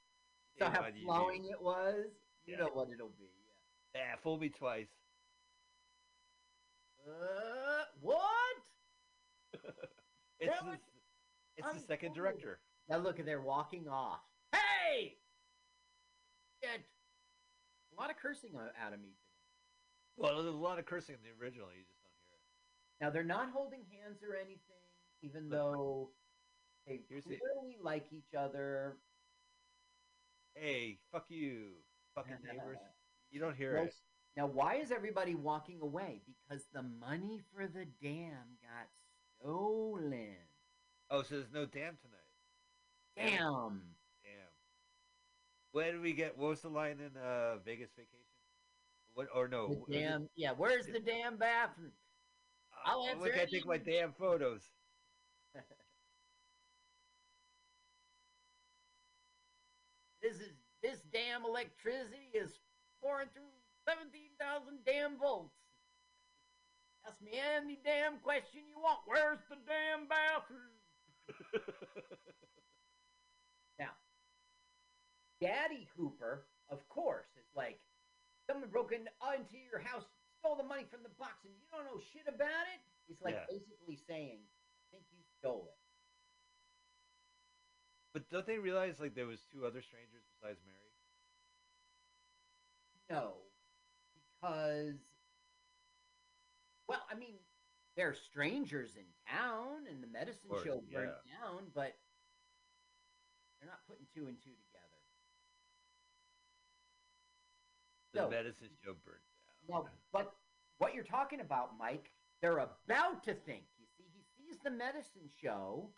[SPEAKER 2] So how flowing it was. You
[SPEAKER 1] Yeah.
[SPEAKER 2] know what it'll be.
[SPEAKER 1] Yeah, fool me twice.
[SPEAKER 2] Uh, what?
[SPEAKER 1] it's
[SPEAKER 2] That
[SPEAKER 1] the,
[SPEAKER 2] was
[SPEAKER 1] it's the second director.
[SPEAKER 2] Now look, they're walking off. Hey! Shit. A lot of cursing out of me today.
[SPEAKER 1] Well, there's a lot of cursing in the original. You just don't hear it.
[SPEAKER 2] Now they're not holding hands or anything, even though they
[SPEAKER 1] Here's the-
[SPEAKER 2] like each other.
[SPEAKER 1] Hey, fuck you, fucking neighbors. You don't hear
[SPEAKER 2] Well,
[SPEAKER 1] it.
[SPEAKER 2] Now, why is everybody walking away? Because the money for the dam got stolen.
[SPEAKER 1] Oh, so there's no dam tonight.
[SPEAKER 2] Damn.
[SPEAKER 1] Damn. Where did we get? What was the line in uh, Vegas Vacation? What or no?
[SPEAKER 2] The damn. Yeah, where's the damn bathroom? I'll
[SPEAKER 1] Oh,
[SPEAKER 2] answer
[SPEAKER 1] Look, I take my damn photos.
[SPEAKER 2] This is this damn electricity is pouring through seventeen thousand damn volts. Ask me any damn question you want. Where's the damn bathroom? Now, Daddy Hooper, of course, is like, someone broke in, uh, into your house, stole the money from the box, and you don't know shit about it. He's like
[SPEAKER 1] Yeah.
[SPEAKER 2] basically saying, I think you stole it.
[SPEAKER 1] But don't they realize like there was two other strangers besides Mary?
[SPEAKER 2] No, because, well, I mean, they're strangers in town, and the medicine
[SPEAKER 1] course,
[SPEAKER 2] show burnt
[SPEAKER 1] yeah.
[SPEAKER 2] down, but they're not putting two and two together.
[SPEAKER 1] The
[SPEAKER 2] No.
[SPEAKER 1] medicine show burned
[SPEAKER 2] No,
[SPEAKER 1] down.
[SPEAKER 2] but what you're talking about, Mike, they're about to think. You see, he sees the medicine show.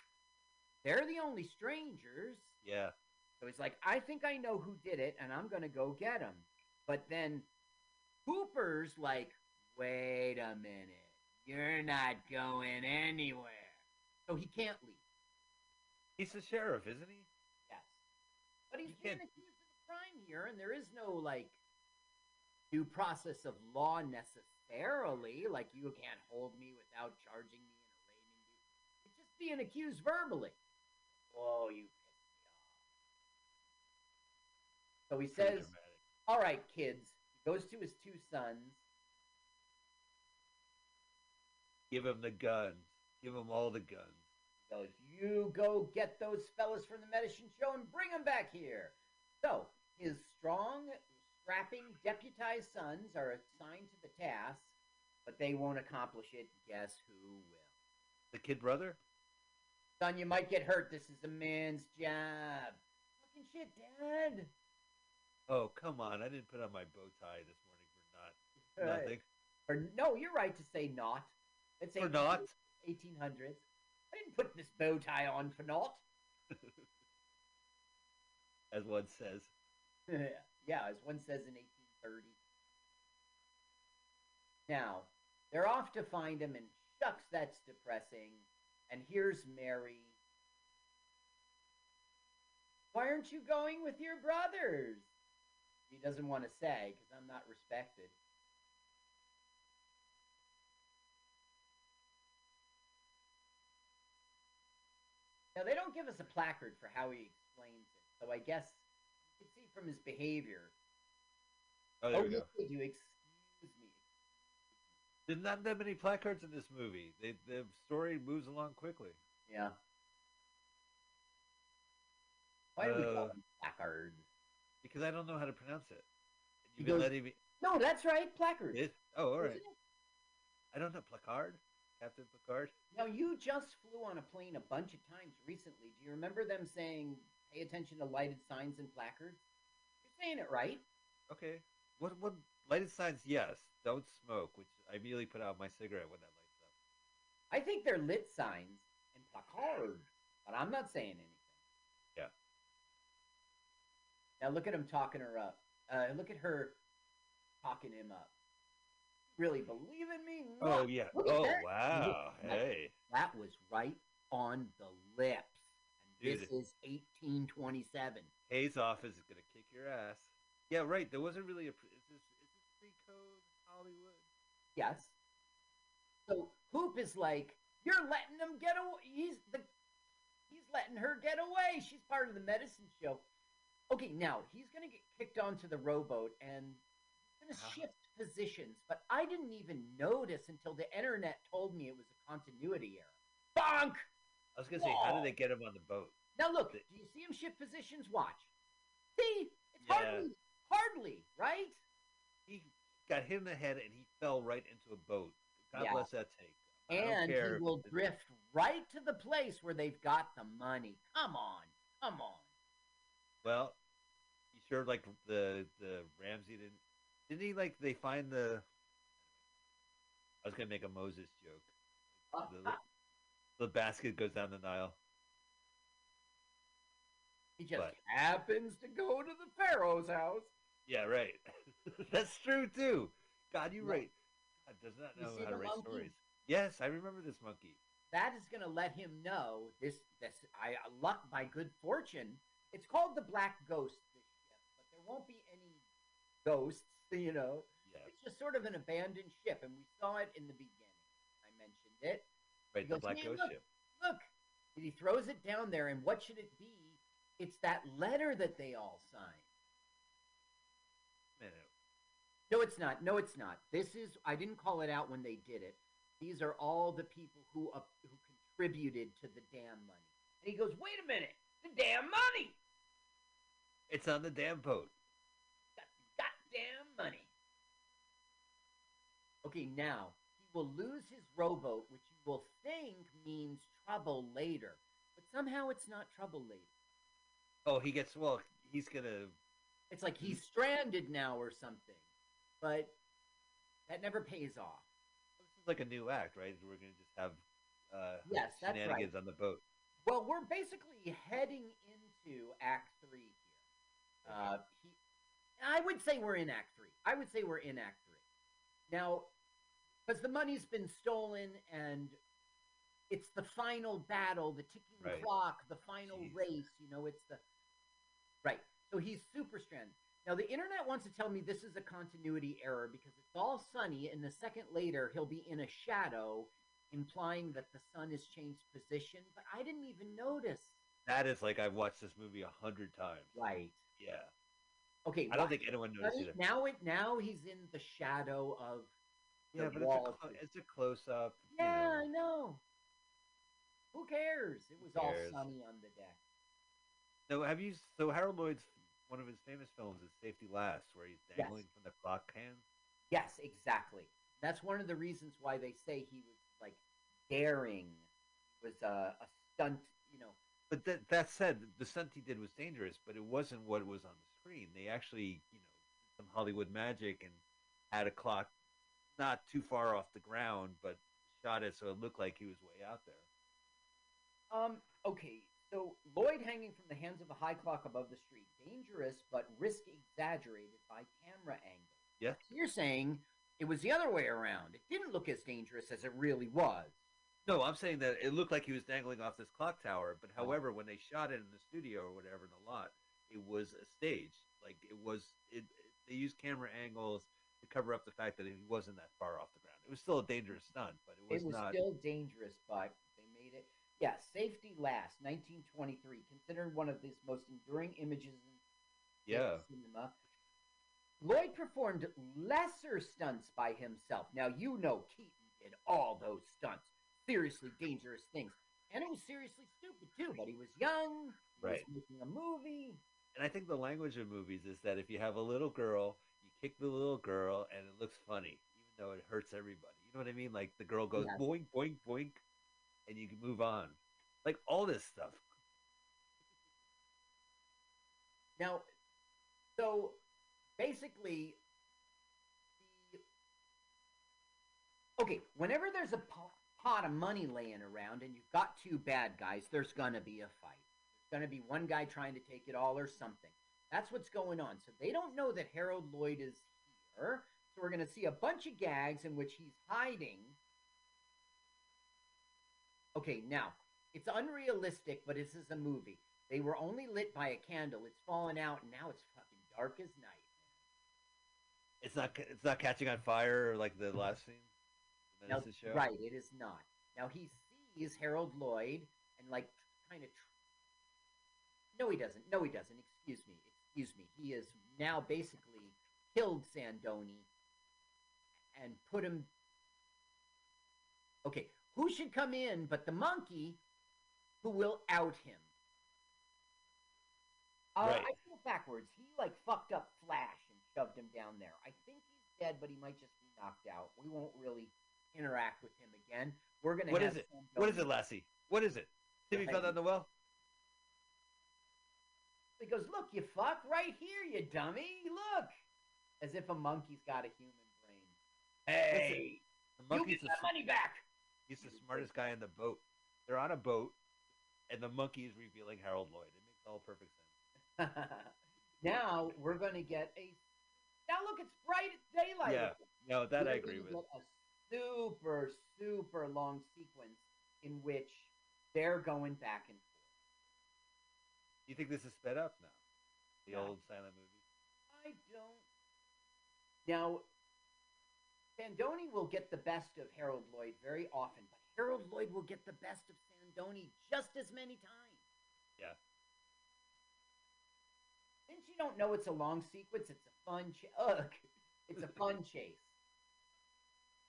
[SPEAKER 2] They're the only strangers.
[SPEAKER 1] Yeah.
[SPEAKER 2] So he's like, I think I know who did it, and I'm going to go get him. But then Hooper's like, wait a minute. You're not going anywhere. So he can't leave.
[SPEAKER 1] He's the sheriff, isn't he?
[SPEAKER 2] Yes. But he's being accused of a crime here, and there is no, like, due process of law necessarily. Like, you can't hold me without charging me and arraigning me. He's just being accused verbally. Whoa, you pissed me off. So he says. All right, kids. He goes to his two sons.
[SPEAKER 1] Give him the guns. Give him all the guns.
[SPEAKER 2] He goes, You go get those fellas from the medicine show and bring them back here. So his strong, strapping, deputized sons are assigned to the task, but they won't accomplish it. Guess who will?
[SPEAKER 1] The kid brother?
[SPEAKER 2] Son, you might get hurt. This is a man's job. Fucking shit, Dad.
[SPEAKER 1] Oh, come on. I didn't put on my bow tie this morning for not nothing.
[SPEAKER 2] Or no, you're right to say not. It's
[SPEAKER 1] For not?
[SPEAKER 2] 1800s. I didn't put this bow tie on for naught.
[SPEAKER 1] As one says.
[SPEAKER 2] yeah, as one says in 1830. Now, they're off to find him, and shucks, that's depressing. And here's Mary. Why aren't you going with your brothers? He doesn't want to say because I'm not respected. Now, they don't give us a placard for how he explains it, so I guess you can see from his behavior.
[SPEAKER 1] Oh, there
[SPEAKER 2] oh,
[SPEAKER 1] we go.
[SPEAKER 2] do. Excuse me.
[SPEAKER 1] There's not that many placards in this movie. They, the story moves along quickly.
[SPEAKER 2] Yeah. Why do we call
[SPEAKER 1] Uh,
[SPEAKER 2] them placards?
[SPEAKER 1] Because I don't know how to pronounce it. You've been letting me.
[SPEAKER 2] No, that's right, placards.
[SPEAKER 1] It? Oh, all right. I don't know. Placard? Captain Placard?
[SPEAKER 2] Now, you just flew on a plane a bunch of times recently. Do you remember them saying, pay attention to lighted signs and placards? You're saying it right.
[SPEAKER 1] Okay. What, what, lighted signs, yes. Don't smoke, which I immediately put out my cigarette when that lights up.
[SPEAKER 2] I think they're lit signs and placards, but I'm not saying anything.
[SPEAKER 1] Yeah.
[SPEAKER 2] Now look at him talking her up. Uh, look at her talking him up. Really believe in me?
[SPEAKER 1] Oh, yeah.
[SPEAKER 2] Look
[SPEAKER 1] Oh, wow.
[SPEAKER 2] Look,
[SPEAKER 1] Hey.
[SPEAKER 2] That was right on the lips. And
[SPEAKER 1] Dude.
[SPEAKER 2] this is 1827.
[SPEAKER 1] Hays office is going to kick your ass. Yeah, right. There wasn't really a. pre- Is this, is this pre code Hollywood?
[SPEAKER 2] Yes. So Hoop is like, you're letting them get away. He's the, he's letting her get away. She's part of the medicine show. Okay, now he's gonna get kicked onto the rowboat and gonna
[SPEAKER 1] uh-huh.
[SPEAKER 2] shift positions. But I didn't even notice until the internet told me it was a continuity error. Bonk!
[SPEAKER 1] I was going to say, how did they get him on the boat?
[SPEAKER 2] Now look, do you see him shift positions? Watch. See, it's
[SPEAKER 1] Yeah.
[SPEAKER 2] hardly, hardly right.
[SPEAKER 1] He got hit in the head and he fell right into a boat. God
[SPEAKER 2] Yeah.
[SPEAKER 1] bless that take. I
[SPEAKER 2] and he will drift right to the place where they've got the money. Come on, come on.
[SPEAKER 1] Well, sure like the the Ramsey didn't didn't he like they find the I was gonna make a Moses joke. The, the basket goes down the Nile.
[SPEAKER 2] he just
[SPEAKER 1] but-
[SPEAKER 2] happens to go to the Pharaoh's house.
[SPEAKER 1] Yeah, right. That's true too. God, you're right. God does not know how to write
[SPEAKER 2] monkey?
[SPEAKER 1] stories. Yes, I remember this monkey.
[SPEAKER 2] That is going to let him know this. This I luck by good fortune. It's called the Black Ghost. Won't be any ghosts. You know,
[SPEAKER 1] Yeah,
[SPEAKER 2] it's just sort of an abandoned ship, and we saw it in the beginning. I mentioned it.
[SPEAKER 1] right. The Black
[SPEAKER 2] "Man,
[SPEAKER 1] Ghost
[SPEAKER 2] look."
[SPEAKER 1] ship.
[SPEAKER 2] Look, and he throws it down there, and what should it be It's that letter that they all signed.
[SPEAKER 1] Man,
[SPEAKER 2] No, it's not. No, it's not. This is. I didn't call it out when they did it. These are all the people who uh, who contributed to the damn money. And he goes, "Wait a minute, the damn money,
[SPEAKER 1] it's on the damn boat.
[SPEAKER 2] got the goddamn money." Okay, now he will lose his rowboat, which you will think means trouble later, but somehow it's not trouble later.
[SPEAKER 1] Oh, he gets well. He's gonna.
[SPEAKER 2] It's like he's stranded now or something, but that never pays off.
[SPEAKER 1] This is like a new act, right? We're gonna just have uh,
[SPEAKER 2] Yes, that's right.
[SPEAKER 1] shenanigans on the boat.
[SPEAKER 2] Well, we're basically heading into Act Three. Uh, he, I would say we're in Act Three. I would say we're in Act Three. Now, because the money's been stolen and it's the final battle, the ticking
[SPEAKER 1] Right.
[SPEAKER 2] clock, the final
[SPEAKER 1] Jeez.
[SPEAKER 2] race. You know, it's the right. So he's super stranded. Now the internet wants to tell me this is a continuity error because it's all sunny, and the second later he'll be in a shadow, implying that the sun has changed position. But I didn't even notice.
[SPEAKER 1] That is like I've watched this movie a hundred times.
[SPEAKER 2] Right.
[SPEAKER 1] Yeah.
[SPEAKER 2] Okay.
[SPEAKER 1] I don't think anyone noticed
[SPEAKER 2] Sunny-
[SPEAKER 1] it.
[SPEAKER 2] now it now he's in the shadow of
[SPEAKER 1] Yeah, but it's a,
[SPEAKER 2] wall.
[SPEAKER 1] it's a close up.
[SPEAKER 2] Yeah, I know. Who cares? It was all sunny on the deck.
[SPEAKER 1] So have you? So Harold Lloyd's one of his famous films is Safety Last, where he's
[SPEAKER 2] Yes.
[SPEAKER 1] dangling from the clock hand.
[SPEAKER 2] Yes, exactly. That's one of the reasons why they say he was like daring, was a, a stunt. You know,
[SPEAKER 1] But that that said, the stunt he did was dangerous, but it wasn't what was on the screen. They actually, you know, some Hollywood magic and had a clock not too far off the ground, but shot it so it looked like he was way out there.
[SPEAKER 2] Um, okay, so Lloyd hanging from the hands of a high clock above the street. Dangerous, but risk exaggerated by camera angle.
[SPEAKER 1] Yes.
[SPEAKER 2] So you're saying it was the other way around. It didn't look as dangerous as it really was.
[SPEAKER 1] No, I'm saying that it looked like he was dangling off this clock tower, but uh-huh. however, when they shot it in the studio or whatever in the lot, it was a stage. Like it was, it, it- they used camera angles to cover up the fact that he wasn't that far off the ground. It was still a dangerous stunt, but it was,
[SPEAKER 2] it was
[SPEAKER 1] not.
[SPEAKER 2] still dangerous, but they made it. Yeah, Safety Last, 1923, considered one of the most enduring images in
[SPEAKER 1] yeah,
[SPEAKER 2] cinema. Lloyd performed lesser stunts by himself. Now you know Keaton did all those stunts, seriously dangerous things, and it was seriously stupid too. But he was young, he
[SPEAKER 1] Right.
[SPEAKER 2] was making a movie.
[SPEAKER 1] and I think the language of movies is that if you have a little girl, you kick the little girl, and it looks funny, even though it hurts everybody. You know what I mean? Like the girl goes
[SPEAKER 2] Yeah.
[SPEAKER 1] boink, boink, boink, and you can move on. Like all this stuff.
[SPEAKER 2] Now, so basically, the okay. Whenever there's a po- pot of money laying around and you've got two bad guys, there's gonna be a fight. There's gonna be one guy trying to take it all or something. That's what's going on. So they don't know that Harold Lloyd is here. So we're gonna see a bunch of gags in which he's hiding. Okay, now it's unrealistic, but this is a movie. They were only lit by a candle. It's fallen out, and now it's fucking dark as night.
[SPEAKER 1] It's not. It's not catching on fire like the last scene. The
[SPEAKER 2] Now,
[SPEAKER 1] Venice show.
[SPEAKER 2] right, it is not. Now he sees Harold Lloyd and like kind of. Tr- no, he doesn't. No, he doesn't. Excuse me. Excuse me. He is now basically killed Sandoni and put him. Okay, who should come in but the monkey, who will out him? Uh,
[SPEAKER 1] Right.
[SPEAKER 2] I feel backwards. He like fucked up Flash and shoved him down there. I think he's dead, but he might just be knocked out. We won't really interact with him again. We're gonna.
[SPEAKER 1] What
[SPEAKER 2] have
[SPEAKER 1] is it? What is it, Lassie? What is it? Timmy
[SPEAKER 2] Right.
[SPEAKER 1] fell down the well.
[SPEAKER 2] He goes, "Look, you fuck, right here, you dummy! Look!" As if a monkey's got a human brain.
[SPEAKER 1] Hey, the
[SPEAKER 2] you
[SPEAKER 1] monkey's
[SPEAKER 2] get that money back.
[SPEAKER 1] he's the smartest guy in the boat. They're on a boat, and the monkey is revealing Harold Lloyd. It makes all perfect sense.
[SPEAKER 2] now we're gonna get a. Now look, it's bright daylight.
[SPEAKER 1] Yeah, no, that I
[SPEAKER 2] We're
[SPEAKER 1] agree with.
[SPEAKER 2] A super, super long sequence in which they're going back and forth.
[SPEAKER 1] You think this is sped up now? The
[SPEAKER 2] Yeah.
[SPEAKER 1] old silent movie.
[SPEAKER 2] I don't. Now, Sandoni will get the best of Harold Lloyd very often, but Harold Lloyd will get the best of Sandoni just as many times.
[SPEAKER 1] Yeah.
[SPEAKER 2] Since you don't know it's a long sequence, it's a fun ch- ugh, it's a fun chase.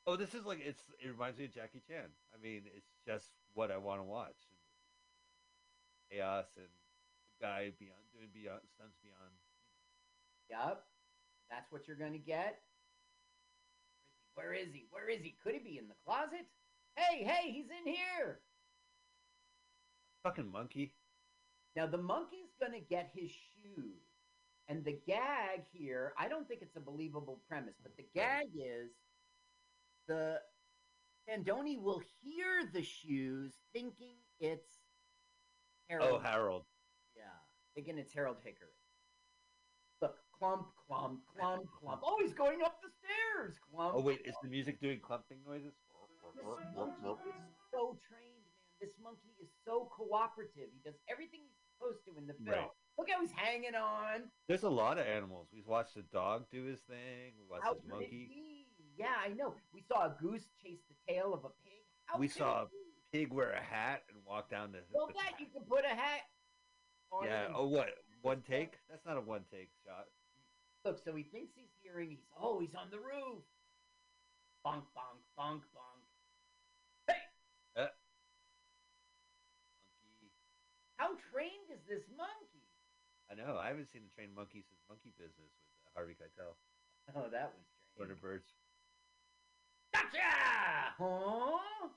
[SPEAKER 1] Oh, this is like it's. It reminds me of Jackie Chan. I mean, it's just what I want to watch. Chaos and the guy beyond doing beyond stunts beyond.
[SPEAKER 2] Yup, that's what you're gonna get. Where is he? Where is he? Could he be in the closet? Hey, hey, he's in here.
[SPEAKER 1] Fucking monkey.
[SPEAKER 2] Now the monkey's gonna get his shoes. And the gag here, I don't think it's a believable premise, but the gag is the Andoni will hear the shoes thinking it's Harold.
[SPEAKER 1] Oh, Harold.
[SPEAKER 2] Yeah, thinking it's Harold Hickory. Look, clump, clump, clump, clump. Oh, he's going up the stairs. Clump.
[SPEAKER 1] Oh wait, is the music doing clumping noises?
[SPEAKER 2] This monkey is so trained, man. This monkey is so cooperative. He does everything he's supposed to in the film.
[SPEAKER 1] Right.
[SPEAKER 2] Look how he's hanging on.
[SPEAKER 1] There's a lot of animals. We've watched a dog do his thing. We watched
[SPEAKER 2] How
[SPEAKER 1] this
[SPEAKER 2] could it
[SPEAKER 1] monkey.
[SPEAKER 2] Yeah, I know. We saw a goose chase the tail of a pig. How
[SPEAKER 1] We saw
[SPEAKER 2] a?
[SPEAKER 1] Pig wear a hat and walk down the.
[SPEAKER 2] Well,
[SPEAKER 1] the
[SPEAKER 2] that you can put a hat on.
[SPEAKER 1] Yeah. Oh, what? One take? That's not a one take shot.
[SPEAKER 2] Look, so he thinks he's hearing. He's oh, he's on the roof. Bonk, bonk, bonk, bonk. Hey, Uh.
[SPEAKER 1] Monkey.
[SPEAKER 2] how trained is this monkey?
[SPEAKER 1] I know. I haven't seen a trained monkey since Monkey Business with uh, Harvey Keitel.
[SPEAKER 2] Oh, that was trained.
[SPEAKER 1] are birds?
[SPEAKER 2] Gotcha! Huh?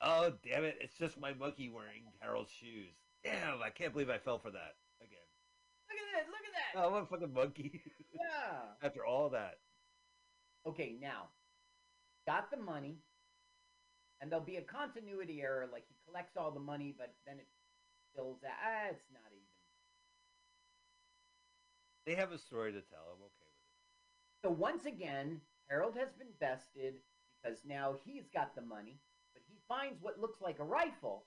[SPEAKER 1] Oh, damn it. It's just my monkey wearing Harold's shoes. Damn, I can't believe I fell for that again.
[SPEAKER 2] Look at that! Look at that!
[SPEAKER 1] Oh, what a fucking monkey.
[SPEAKER 2] Yeah.
[SPEAKER 1] After all that.
[SPEAKER 2] Okay, now, got the money, and there'll be a continuity error. Like he collects all the money, but then it fills out. Ah, it's not even.
[SPEAKER 1] They have a story to tell. I'm okay with it.
[SPEAKER 2] So once again, Harold has been bested because now he's got the money, but he finds what looks like a rifle.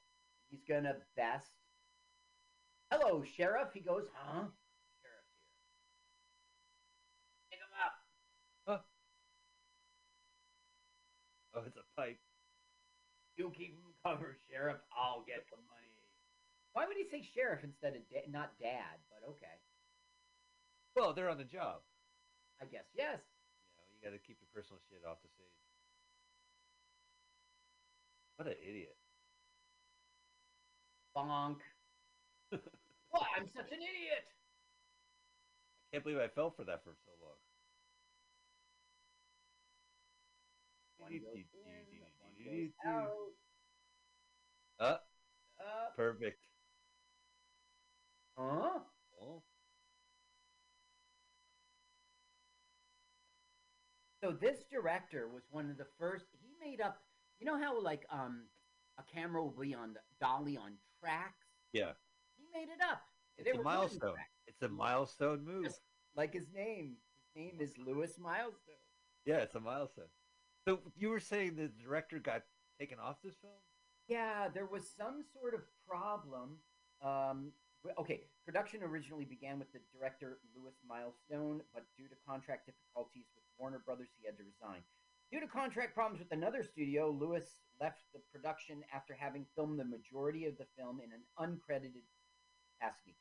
[SPEAKER 2] He's gonna best. Hello, sheriff. He goes, huh? Sheriff here. Pick him up.
[SPEAKER 1] Oh, it's a pipe.
[SPEAKER 2] You keep him covered, sheriff. I'll get the money. Why would he say sheriff instead of da- not dad? But okay,
[SPEAKER 1] Well, they're on the job.
[SPEAKER 2] I guess yes.
[SPEAKER 1] You got to keep your personal shit off the stage. What an idiot.
[SPEAKER 2] Bonk. Why, I'm such an idiot.
[SPEAKER 1] I can't believe I fell for that for so long.
[SPEAKER 2] One goes in, one.
[SPEAKER 1] Uh,
[SPEAKER 2] Up.
[SPEAKER 1] perfect.
[SPEAKER 2] Huh? So this director was one of the first. He made up. You know how like um a camera will be on the dolly on tracks.
[SPEAKER 1] yeah.
[SPEAKER 2] He made it up.
[SPEAKER 1] It's
[SPEAKER 2] They
[SPEAKER 1] a milestone. It's a milestone move.
[SPEAKER 2] Just like his name. His name is Lewis Milestone.
[SPEAKER 1] Yeah, it's a milestone. So you were saying the director got taken off this film?
[SPEAKER 2] Yeah, there was some sort of problem. Um, okay, production originally began with the director Lewis Milestone, but due to contract difficulties with Warner Brothers, he had to resign. Due to contract problems with another studio, Lewis left the production after having filmed the majority of the film in an uncredited capacity.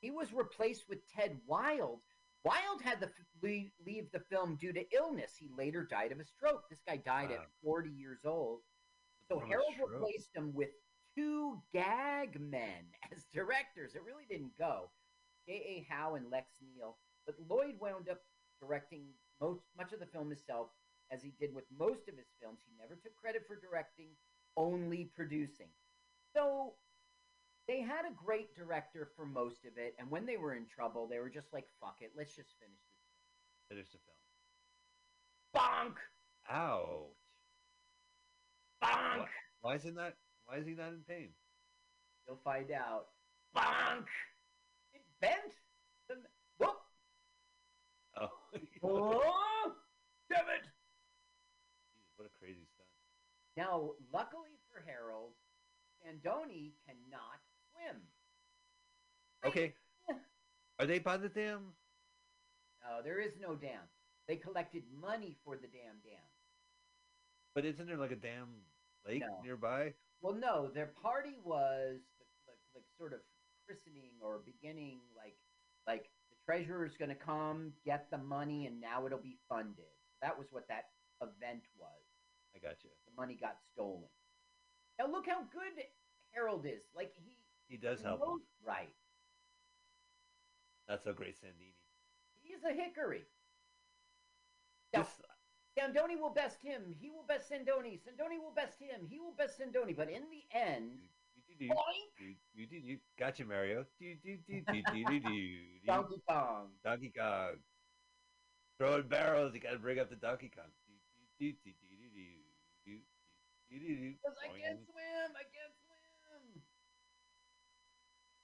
[SPEAKER 2] He was replaced with Ted Wilde. Wilde had to f- leave, leave the film due to illness. He later died of a stroke. This guy died
[SPEAKER 1] Wow.
[SPEAKER 2] at 40 years old. So Harold
[SPEAKER 1] stroke.
[SPEAKER 2] replaced him with two gag men as directors. It really didn't go. J.A. Howe and Lex Neal. But Lloyd wound up directing most much of the film himself, as he did with most of his films. He never took credit for directing, only producing. So they had a great director for most of it, and when they were in trouble, they were just like, "Fuck it, let's just finish this."
[SPEAKER 1] Finish the film.
[SPEAKER 2] Bonk,
[SPEAKER 1] Ouch.
[SPEAKER 2] bonk.
[SPEAKER 1] What? Why isn't that? Why is he not in pain?
[SPEAKER 2] You'll find out. Bonk. It bent. The, whoop.
[SPEAKER 1] Oh,
[SPEAKER 2] Oh, damn it!
[SPEAKER 1] Jesus, what a crazy stunt.
[SPEAKER 2] Now, luckily for Harold, Sandoni cannot swim.
[SPEAKER 1] Okay. Are they by the dam?
[SPEAKER 2] No, there is no dam. They collected money for the damn dam.
[SPEAKER 1] But isn't there like a dam lake
[SPEAKER 2] No.
[SPEAKER 1] nearby?
[SPEAKER 2] Well, no, their party was like, like, sort of christening or beginning like like the treasurer's going to come get the money and now it'll be funded. That was what that event was.
[SPEAKER 1] I got you.
[SPEAKER 2] The money got stolen. Now look how good Harold is. Like he
[SPEAKER 1] He does help.
[SPEAKER 2] knows- right.
[SPEAKER 1] That's so great, Sandini.
[SPEAKER 2] He's a hickory. Now,
[SPEAKER 1] This,
[SPEAKER 2] Sandoni will best him. He will best Sandoni. Sandoni will best him. He will best Sandoni. But in the end,
[SPEAKER 1] you, you, you, you gotcha, Mario.
[SPEAKER 2] Donkey Kong.
[SPEAKER 1] Donkey Kong. Throwing barrels. You got to bring up the Donkey Kong.
[SPEAKER 2] Because I can't swim. I can't swim.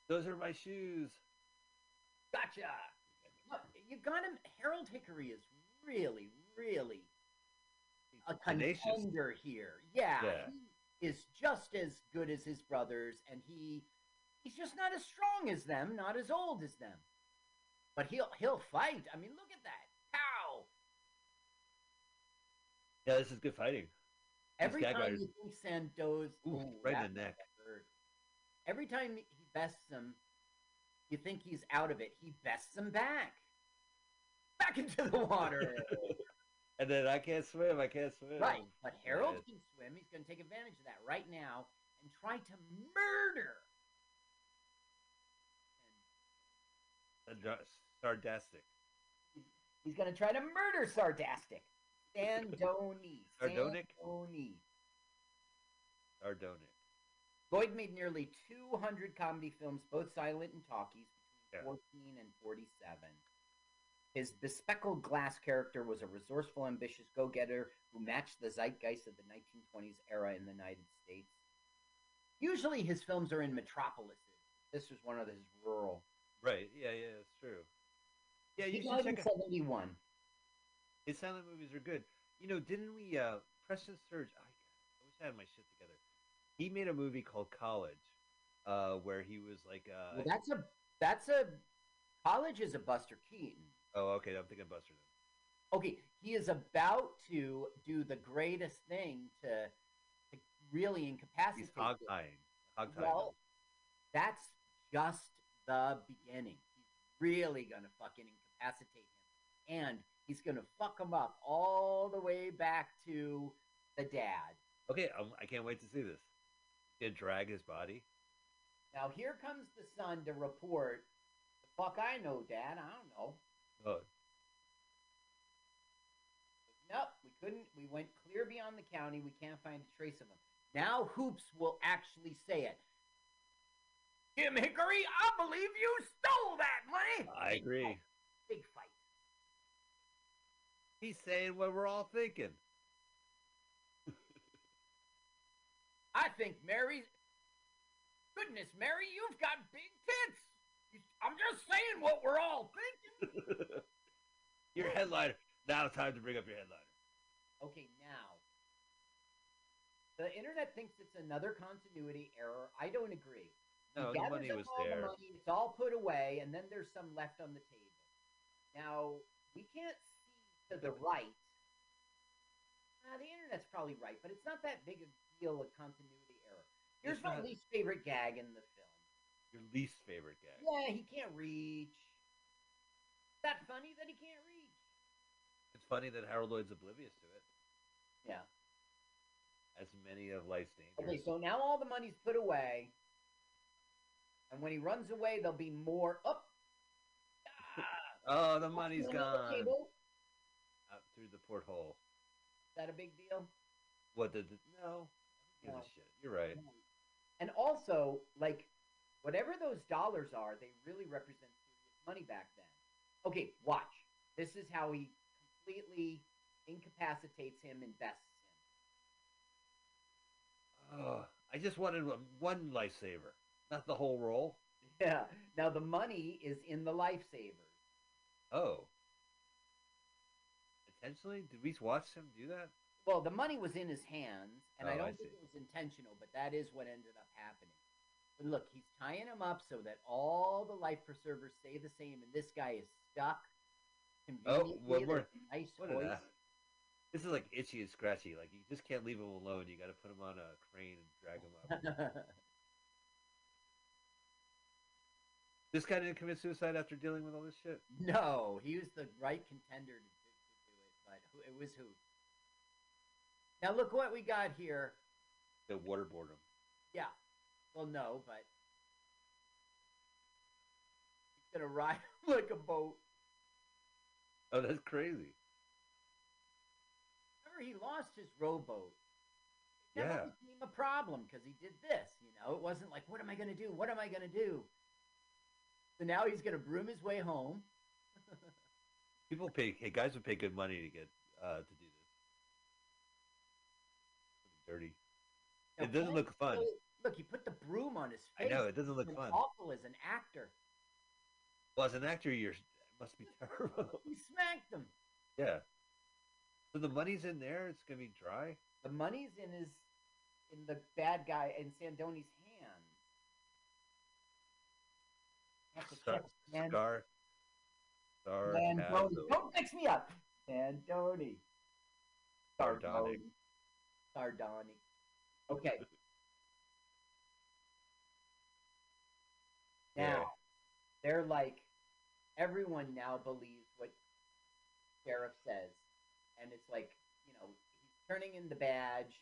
[SPEAKER 1] Those are my shoes.
[SPEAKER 2] Gotcha. Look, you got him. Harold Hickory is really, really a
[SPEAKER 1] Tenacious.
[SPEAKER 2] contender here. Yeah,
[SPEAKER 1] Yeah.
[SPEAKER 2] he is just as good as his brothers, and he he's just not as strong as them, not as old as them. But he'll he'll fight. I mean, look at that. Pow!
[SPEAKER 1] Yeah, this is good fighting.
[SPEAKER 2] Every time
[SPEAKER 1] riders-
[SPEAKER 2] you think Sandoz,
[SPEAKER 1] Ooh,
[SPEAKER 2] ooh,
[SPEAKER 1] right in the neck.
[SPEAKER 2] hurt. Every time he bests him, you think he's out of it. He bests him back, back into the water.
[SPEAKER 1] And then I can't swim. I can't swim.
[SPEAKER 2] right, but Harold
[SPEAKER 1] Yes.
[SPEAKER 2] can swim. He's going to take advantage of that right now and try to murder.
[SPEAKER 1] Sardastic.
[SPEAKER 2] He's going to try to murder Sardastic. Sandoni.
[SPEAKER 1] Sardonic?
[SPEAKER 2] Sandoni.
[SPEAKER 1] Sardonic.
[SPEAKER 2] Lloyd made nearly 200 comedy films, both silent and talkies,
[SPEAKER 1] Yeah.
[SPEAKER 2] between 14 and 47. His bespectacled glass character was a resourceful, ambitious go getter who matched the zeitgeist of the 1920s era in the United States. Usually his films are in metropolises. This was one of his rural.
[SPEAKER 1] Right. Yeah, yeah, it's true. Yeah,
[SPEAKER 2] He
[SPEAKER 1] you should
[SPEAKER 2] died in
[SPEAKER 1] check out.
[SPEAKER 2] 71.
[SPEAKER 1] His silent movies are good. You know, didn't we? uh Preston Sturge. I, I wish I had my shit together. He made a movie called College, uh, where he was like, uh,
[SPEAKER 2] Well, that's a that's a college is a Buster Keaton.
[SPEAKER 1] Oh, okay, I'm thinking Buster. Then.
[SPEAKER 2] Okay, he is about to do the greatest thing to, to really incapacitate.
[SPEAKER 1] He's hog
[SPEAKER 2] him.
[SPEAKER 1] tying. Hog tying.
[SPEAKER 2] Well, that's just the beginning. He's really gonna fucking incapacitate him, and he's gonna fuck him up all the way back to the dad.
[SPEAKER 1] okay, um, I can't wait to see this. Gonna drag his body.
[SPEAKER 2] Now here comes the son to report. The fuck I know, Dad. I don't know.
[SPEAKER 1] Oh,
[SPEAKER 2] Nope, we couldn't. We went clear beyond the county. We can't find a trace of him. Now Hoops will actually say it. Jim Hickory, I believe you stole that money.
[SPEAKER 1] I agree.
[SPEAKER 2] fight. Big fight.
[SPEAKER 1] He's saying what we're all thinking.
[SPEAKER 2] I think Mary. Goodness, Mary, you've got big tits. I'm just saying what we're all thinking.
[SPEAKER 1] your headliner. Now, time to bring up your headliner.
[SPEAKER 2] Okay, now. The internet thinks it's another continuity error. I don't agree. He
[SPEAKER 1] No, the money
[SPEAKER 2] up
[SPEAKER 1] was
[SPEAKER 2] all the
[SPEAKER 1] there.
[SPEAKER 2] money, it's all put away, and then there's some left on the table. Now, we can't see to the right. Uh, the internet's probably right, but it's not that big a deal of continuity error. Here's
[SPEAKER 1] It's
[SPEAKER 2] my
[SPEAKER 1] not.
[SPEAKER 2] least favorite gag in the film.
[SPEAKER 1] Your least favorite gag.
[SPEAKER 2] Yeah, he can't reach. That funny that he can't read?
[SPEAKER 1] It's funny that Harold Lloyd's oblivious to it,
[SPEAKER 2] Yeah.
[SPEAKER 1] as many of life's dangers.
[SPEAKER 2] Okay, so now all the money's put away. And when he runs away, there'll be more up. Ah,
[SPEAKER 1] oh, the money's gone
[SPEAKER 2] table.
[SPEAKER 1] out through the porthole.
[SPEAKER 2] Is that a big deal?
[SPEAKER 1] What did? The, no, give
[SPEAKER 2] No.
[SPEAKER 1] a shit. You're right.
[SPEAKER 2] And also, like, whatever those dollars are, they really represent serious money back then. Okay, watch. This is how he completely incapacitates him and bests him.
[SPEAKER 1] Oh, I just wanted one- lifesaver, not the whole roll.
[SPEAKER 2] Yeah. Now the money is in the lifesavers.
[SPEAKER 1] Oh, intentionally? Did we watch him do that?
[SPEAKER 2] Well, the money was in his hands, and I
[SPEAKER 1] Oh,
[SPEAKER 2] don't
[SPEAKER 1] I
[SPEAKER 2] think it was intentional, but that is what ended up happening. But look, he's tying him up so that all the life preservers stay the same, and this guy is stuck.
[SPEAKER 1] Oh, one more-
[SPEAKER 2] nice
[SPEAKER 1] What that? This is like itchy and scratchy. Like you just can't leave him alone. You got to put him on a crane and drag him up. This guy didn't commit suicide after dealing with all this shit.
[SPEAKER 2] No, he was the right contender to do it, but who, it was who? Now look what we got here.
[SPEAKER 1] The waterboard him.
[SPEAKER 2] Yeah. Well, no, but he's gonna ride like a boat.
[SPEAKER 1] Oh, that's crazy.
[SPEAKER 2] Remember, he lost his rowboat. It never
[SPEAKER 1] Yeah.
[SPEAKER 2] became a problem because he did this. You know, it wasn't like, what am I gonna do? What am I gonna do? So now he's gonna broom his way home.
[SPEAKER 1] People pay. Hey, guys would pay good money to get uh, to do this. Dirty.
[SPEAKER 2] Now,
[SPEAKER 1] It doesn't look fun.
[SPEAKER 2] Look, he put the broom on his face.
[SPEAKER 1] I know it doesn't look fun.
[SPEAKER 2] awful as an actor.
[SPEAKER 1] Well, as an actor, you're must be terrible.
[SPEAKER 2] He smacked him.
[SPEAKER 1] yeah. So the money's in there. It's gonna be dry.
[SPEAKER 2] The money's in his, in the bad guy in Sandoni's hand. To
[SPEAKER 1] Scar.
[SPEAKER 2] check San-
[SPEAKER 1] Scar. Scar.
[SPEAKER 2] Sandoni. Don't mix me up. Sandoni.
[SPEAKER 1] Sardonic.
[SPEAKER 2] Sardonic. Okay. Now,
[SPEAKER 1] Yeah.
[SPEAKER 2] they're like, everyone now believes what Sheriff says. And it's like, you know, he's turning in the badge.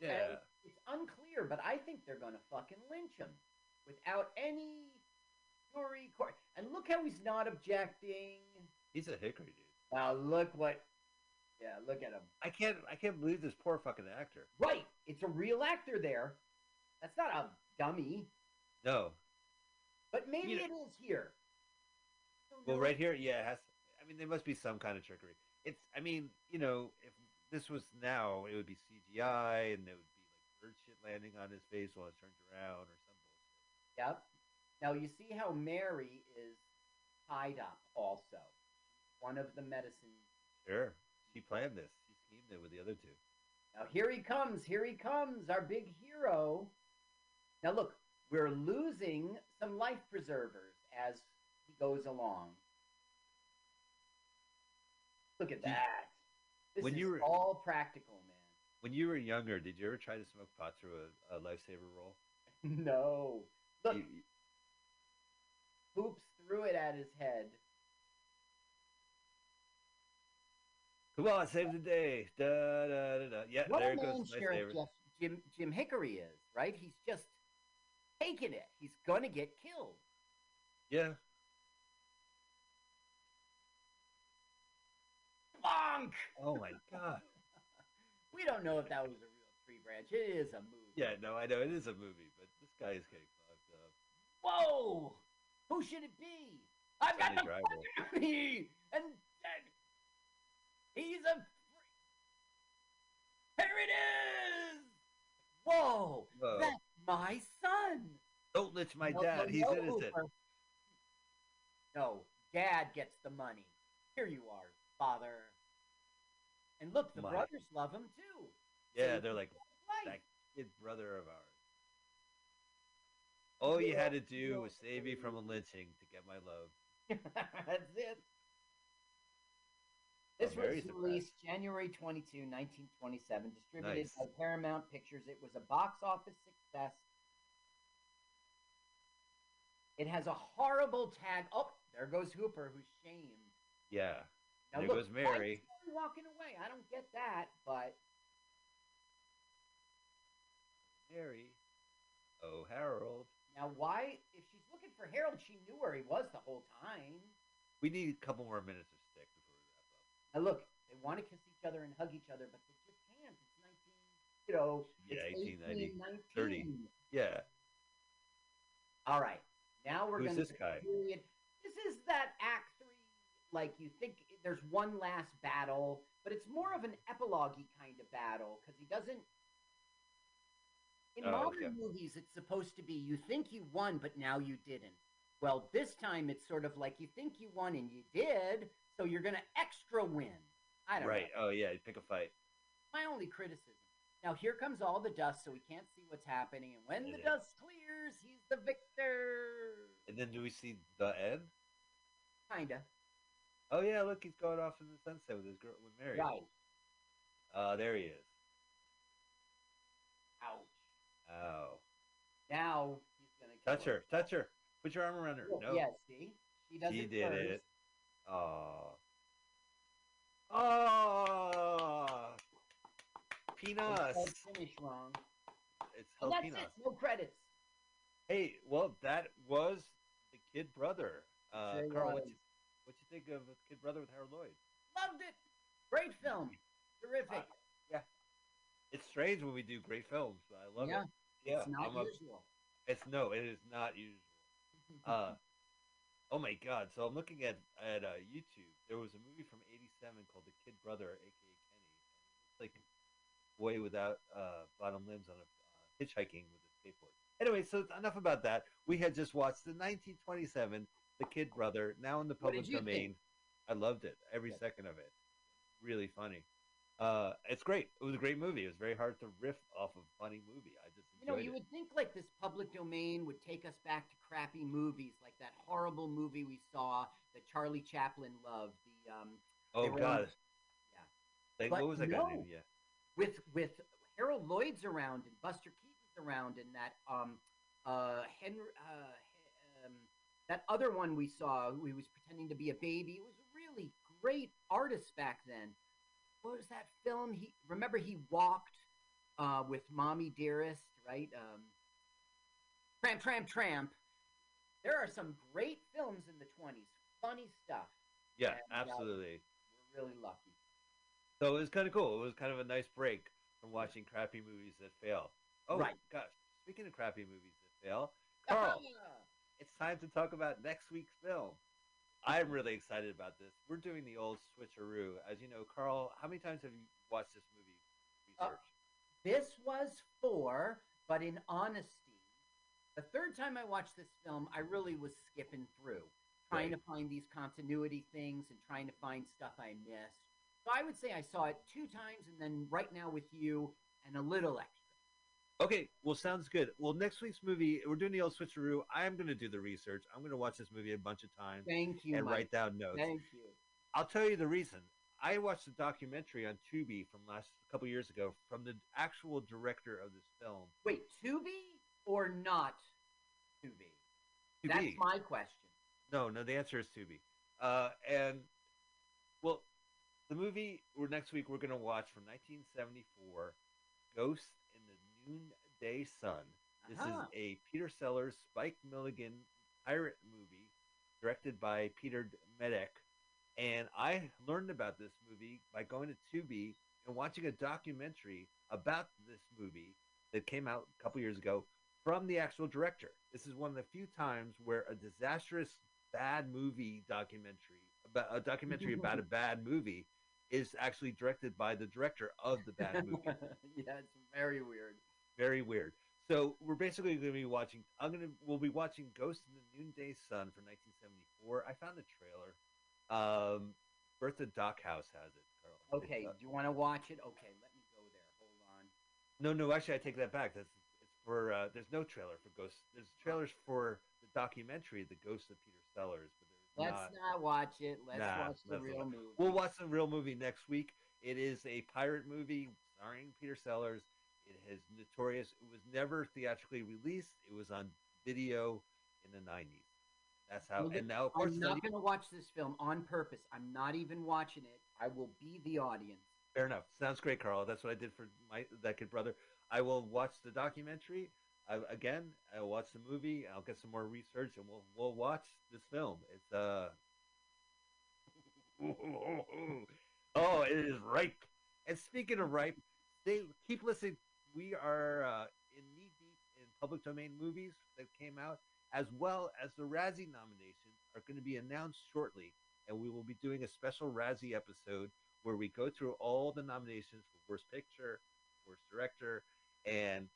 [SPEAKER 2] and
[SPEAKER 1] Yeah.
[SPEAKER 2] It's unclear, but I think they're to fucking lynch him without any jury court. And look how he's not objecting.
[SPEAKER 1] He's a hickory dude.
[SPEAKER 2] Now, look what. Yeah, look at him.
[SPEAKER 1] I can't. I can't believe this poor fucking actor.
[SPEAKER 2] Right. It's a real actor there. That's not a dummy.
[SPEAKER 1] No.
[SPEAKER 2] But maybe
[SPEAKER 1] You know-
[SPEAKER 2] it is here.
[SPEAKER 1] Well, right here, yeah. It has. I mean, there must be some kind of trickery. It's. I mean, you know, if this was now, it would be CGI, and there would be like bird shit landing on his face while it turns around, or some bullshit.
[SPEAKER 2] Yep. Now you see how Mary is tied up also. One of the medicines.
[SPEAKER 1] Sure. She planned this. She schemed it with the other two.
[SPEAKER 2] Now here he comes. Here he comes, our big hero. Now look, we're losing some life preservers as he goes along. Look at that. This
[SPEAKER 1] when
[SPEAKER 2] is
[SPEAKER 1] you were-
[SPEAKER 2] all practical, man.
[SPEAKER 1] When you were younger, did you ever try to smoke pot through a, a lifesaver roll?
[SPEAKER 2] No. Look,
[SPEAKER 1] You-
[SPEAKER 2] Hoops threw it at his head.
[SPEAKER 1] Come on, save the day. Da da da da. Yeah,
[SPEAKER 2] What
[SPEAKER 1] there
[SPEAKER 2] a man
[SPEAKER 1] goes.
[SPEAKER 2] Sheriff. Jeff, Jim Jim Hickory is, right? He's just taking it. He's gonna get killed.
[SPEAKER 1] Yeah.
[SPEAKER 2] Bonk!
[SPEAKER 1] Oh my god.
[SPEAKER 2] We don't know if that was a real tree branch. It is a movie.
[SPEAKER 1] Yeah, no, I know it is a movie, but this guy is getting fucked up.
[SPEAKER 2] Whoa! Who should it be? I've got
[SPEAKER 1] Johnny
[SPEAKER 2] the
[SPEAKER 1] Driver.
[SPEAKER 2] fucking me, and, and he's a. There it is! Whoa!
[SPEAKER 1] Whoa.
[SPEAKER 2] That's my son.
[SPEAKER 1] Don't lynch my
[SPEAKER 2] No,
[SPEAKER 1] dad.
[SPEAKER 2] no,
[SPEAKER 1] He's
[SPEAKER 2] no,
[SPEAKER 1] innocent.
[SPEAKER 2] No, dad gets the money. Here you are, father. And look, the
[SPEAKER 1] My-
[SPEAKER 2] brothers love him too.
[SPEAKER 1] Yeah,
[SPEAKER 2] So
[SPEAKER 1] they're like that kid brother of ours. All you had to do was save me from a lynching to get my love.
[SPEAKER 2] That's it.
[SPEAKER 1] I'm
[SPEAKER 2] This
[SPEAKER 1] very
[SPEAKER 2] was
[SPEAKER 1] surprised.
[SPEAKER 2] released January 22, 1927, distributed
[SPEAKER 1] Nice.
[SPEAKER 2] by Paramount Pictures. It was a box office success. It has a horrible tag. Oh, there goes Hooper, who's shamed.
[SPEAKER 1] Yeah.
[SPEAKER 2] Now
[SPEAKER 1] There
[SPEAKER 2] look,
[SPEAKER 1] goes Mary.
[SPEAKER 2] why is Mary walking away. I don't get that, but
[SPEAKER 1] Mary. Oh, Harold.
[SPEAKER 2] now why? If she's looking for Harold, she knew where he was the whole time.
[SPEAKER 1] We need a couple more minutes of stick before we
[SPEAKER 2] look, they want to kiss each other and hug each other, but they just can't. It's 19, you know,
[SPEAKER 1] Yeah,
[SPEAKER 2] it's
[SPEAKER 1] 1890,
[SPEAKER 2] 18, 19.
[SPEAKER 1] Yeah.
[SPEAKER 2] All right, now we're going to
[SPEAKER 1] this guy?
[SPEAKER 2] Period. This is that Act Three. Like you think there's one last battle, but it's more of an epilogue kind of battle because he doesn't. In
[SPEAKER 1] Oh,
[SPEAKER 2] modern
[SPEAKER 1] okay.
[SPEAKER 2] movies, it's supposed to be you think you won, but now you didn't. Well, this time it's sort of like you think you won and you did, so you're going to extra win. I don't
[SPEAKER 1] right.
[SPEAKER 2] know. Right.
[SPEAKER 1] Oh, yeah. Pick a fight.
[SPEAKER 2] My only criticism. Now, here comes all the dust, so we can't see what's happening. And when
[SPEAKER 1] yeah.
[SPEAKER 2] the dust clears, he's the victor.
[SPEAKER 1] And then do we see the end?
[SPEAKER 2] Kinda.
[SPEAKER 1] Oh, yeah. Look, he's going off in the sunset with his girl, with Mary.
[SPEAKER 2] Right.
[SPEAKER 1] Uh, there he is. Ouch. Oh.
[SPEAKER 2] Now he's going to
[SPEAKER 1] touch her. Touch her. Put your arm around her. No.
[SPEAKER 2] Yeah, see? She does
[SPEAKER 1] he did
[SPEAKER 2] first.
[SPEAKER 1] it. Oh. Oh.
[SPEAKER 2] It's
[SPEAKER 1] Peanuts.
[SPEAKER 2] spelled finish wrong.
[SPEAKER 1] It's
[SPEAKER 2] Oh, that's
[SPEAKER 1] peanuts.
[SPEAKER 2] it. No credits.
[SPEAKER 1] Hey, well, that was the Kid Brother. Uh, Carl, what you, what you think of The Kid Brother with Harold Lloyd?
[SPEAKER 2] Loved it. Great film. Terrific. Yeah.
[SPEAKER 1] It's strange when we do great films, but I love
[SPEAKER 2] yeah,
[SPEAKER 1] it. Yeah,
[SPEAKER 2] it's not
[SPEAKER 1] I'm a-
[SPEAKER 2] usual.
[SPEAKER 1] it's no, it is not usual. Uh, oh my God! So I'm looking at at uh, YouTube. There was a movie from '87 called The Kid Brother, aka Kenny. It's like boy without uh, bottom limbs on a uh, hitchhiking with a skateboard. Anyway, so enough about that. We had just watched the 1927 The Kid Brother, now in the public
[SPEAKER 2] you think?
[SPEAKER 1] domain. I loved it, every
[SPEAKER 2] Good.
[SPEAKER 1] second of it. Really funny. Uh, it's great. It was a great movie. It was very hard to riff off of a funny movie. I just
[SPEAKER 2] You know, you
[SPEAKER 1] it.
[SPEAKER 2] would think like this public domain would take us back to crappy movies, like that horrible movie we saw that Charlie Chaplin loved. The um,
[SPEAKER 1] Oh
[SPEAKER 2] they
[SPEAKER 1] God!
[SPEAKER 2] Yeah. But
[SPEAKER 1] what was that
[SPEAKER 2] no.
[SPEAKER 1] name? Yeah.
[SPEAKER 2] with with Harold Lloyd's around and Buster Keaton's around and that um uh Henry uh he- um, that other one we saw who he was pretending to be a baby. It was a really great artist back then. What was that film? He remember he walked uh with Mommy Dearest, right? Um Tramp Tramp Tramp. There are some great films in the 20s. Funny stuff.
[SPEAKER 1] Yeah,
[SPEAKER 2] And, uh,
[SPEAKER 1] absolutely.
[SPEAKER 2] We're really lucky.
[SPEAKER 1] So it was kind of cool. It was kind of a nice break from watching crappy movies that fail. Oh,
[SPEAKER 2] Right.
[SPEAKER 1] gosh. Speaking of crappy movies that fail, Carl, it's time to talk about next week's film. I'm really excited about this. We're doing the old switcheroo. As you know, Carl, how many times have you watched this movie?
[SPEAKER 2] Uh, This was four, but in honesty, the third time I watched this film, I really was skipping through, trying
[SPEAKER 1] Right.
[SPEAKER 2] to find these continuity things and trying to find stuff I missed. So I would say I saw it two times, and then right now with you, and a little extra.
[SPEAKER 1] Okay, well, sounds good. Well, next week's movie, we're doing the old switcheroo. I'm going to do the research. I'm going to watch this movie a bunch of times
[SPEAKER 2] Thank you,
[SPEAKER 1] and
[SPEAKER 2] Mike.
[SPEAKER 1] write down notes.
[SPEAKER 2] Thank you.
[SPEAKER 1] I'll tell you the reason. I watched a documentary on Tubi from last couple years ago from the actual director of this film.
[SPEAKER 2] Wait, Tubi or not Tubi?
[SPEAKER 1] Tubi.
[SPEAKER 2] That's my question.
[SPEAKER 1] No, no, the answer is Tubi. Uh, and well, the movie we're next week we're going to watch from 1974, Ghost Noonday Sun. This
[SPEAKER 2] Uh-huh.
[SPEAKER 1] is a Peter Sellers, Spike Milligan pirate movie directed by Peter Medak. And I learned about this movie by going to Tubi and watching a documentary about this movie that came out a couple years ago from the actual director. This is one of the few times where a disastrous bad movie documentary about a documentary about a bad movie is actually directed by the director of the bad movie.
[SPEAKER 2] yeah, it's very weird.
[SPEAKER 1] Very weird. So we're basically going to be watching. I'm gonna. We'll be watching Ghost in the Noonday Sun from 1974. I found the trailer. Um, Bertha DocHouse has it. Carl.
[SPEAKER 2] Okay,
[SPEAKER 1] uh,
[SPEAKER 2] do you want to watch it? Okay, let me go there. Hold on.
[SPEAKER 1] no, no. Actually, I take that back. That's it's for. Uh, there's no trailer for Ghost. There's trailers for the documentary, The Ghost of Peter Sellers, but there's
[SPEAKER 2] Let's
[SPEAKER 1] not.
[SPEAKER 2] not watch it. Let's
[SPEAKER 1] Nah,
[SPEAKER 2] watch the real movie.
[SPEAKER 1] We'll watch the real movie next week. It is a pirate movie starring Peter Sellers. It has notorious. It was never theatrically released. It was on video in the '90s. That's how.
[SPEAKER 2] Well,
[SPEAKER 1] And now, of course,
[SPEAKER 2] I'm not going to watch this film on purpose. I'm not even watching it. I will be the audience.
[SPEAKER 1] fair enough. Sounds great, Carl. That's what I did for my that kid brother. I will watch the documentary. I, again, I'll watch the movie. I'll get some more research, and we'll we'll watch this film. It's uh. Oh, it is ripe. And speaking of ripe, they keep listening. We are uh, in knee deep in public domain movies that came out, as well as the Razzie nominations are going to be announced shortly, and we will be doing a special Razzie episode where we go through all the nominations for worst picture, worst director, and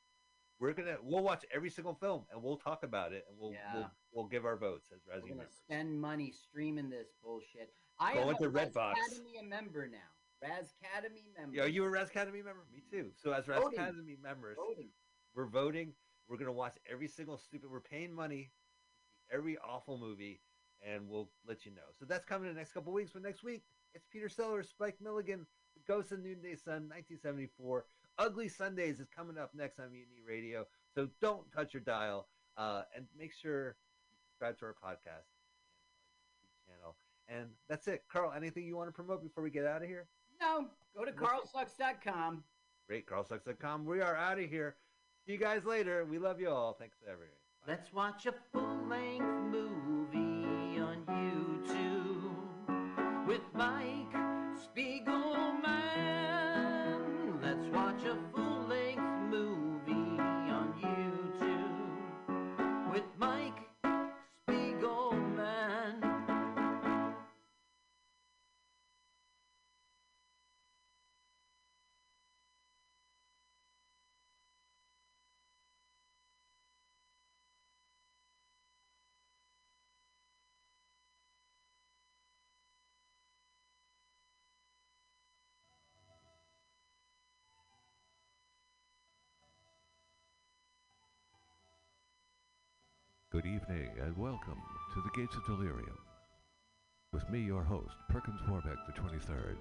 [SPEAKER 1] we're gonna we'll watch every single film and we'll talk about it and we'll
[SPEAKER 2] Yeah.
[SPEAKER 1] we'll, we'll give our votes as
[SPEAKER 2] We're
[SPEAKER 1] Razzie
[SPEAKER 2] to
[SPEAKER 1] members.
[SPEAKER 2] spend money streaming this bullshit. I
[SPEAKER 1] Go
[SPEAKER 2] am a
[SPEAKER 1] Redbox.
[SPEAKER 2] Academy a member now. Raz Academy member.
[SPEAKER 1] Yeah, are you a Raz Academy member? Me too. So as Raz Academy members,
[SPEAKER 2] voting?
[SPEAKER 1] we're voting. We're gonna watch every single stupid. We're paying money, every awful movie, and we'll let you know. So that's coming in the next couple weeks. But next week, it's Peter Sellers, Spike Milligan, Ghost of Noonday Sun, 1974. Ugly Sundays is coming up next on Mutiny Radio. So don't touch your dial, uh, and make sure you subscribe to our podcast channel. And that's it. Carl, anything you want to promote before we get out of here?
[SPEAKER 2] No, go to carlsucks.com.
[SPEAKER 1] Great, carlsucks.com. We are out of here. See you guys later. We love you all. Thanks to everyone. Bye.
[SPEAKER 2] Let's watch a full length movie on YouTube with Mike
[SPEAKER 3] Good evening and welcome to the Gates of Delirium. With me, your host, Perkins Warbeck, the 23rd.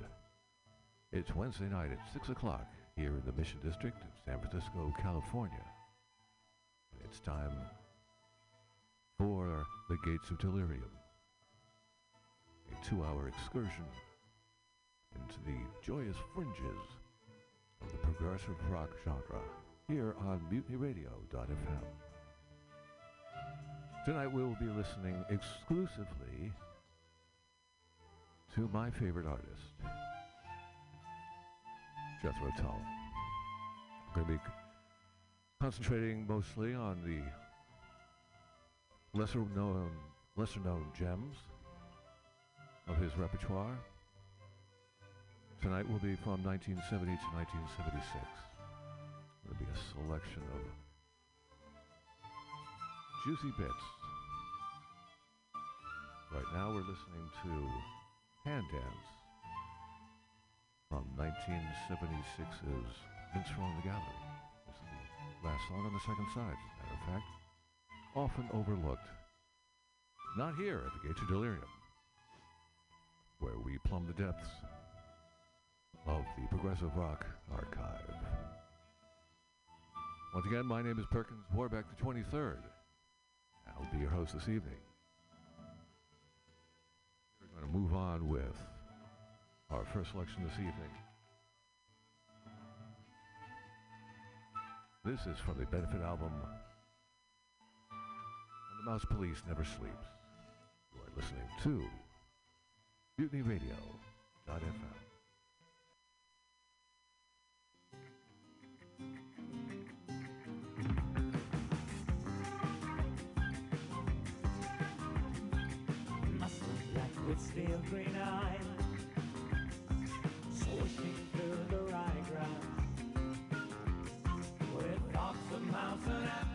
[SPEAKER 3] It's Wednesday night at 6 o'clock here in the Mission District of San Francisco, California. It's time for the Gates of Delirium, a two hour excursion into the joyous fringes of the progressive rock genre here on MutinyRadio.fm. Tonight we will be listening exclusively to my favorite artist, Jethro Tull. I'm going to be concentrating mostly on the lesser known, lesser known gems of his repertoire. Tonight will be from 1970 to 1976. There'll be a selection of juicy bits. Right now we're listening to Hand Dance from 1976's Minstrel in the Gallery. Is the last song on the second side, as a matter of fact. Often overlooked. Not here at the Gates of Delirium, where we plumb the depths of the progressive rock archive. Once again, my name is Perkins Warbeck the 23rd. I'll be your host this evening. We're going to move on with our first selection this evening. This is from the benefit album And the Mouse Police Never Sleeps. You are listening to MutinyRadio.fm.
[SPEAKER 4] black green eyes, through the ryegrass, with thoughts of mouse and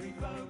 [SPEAKER 4] Harry Potter.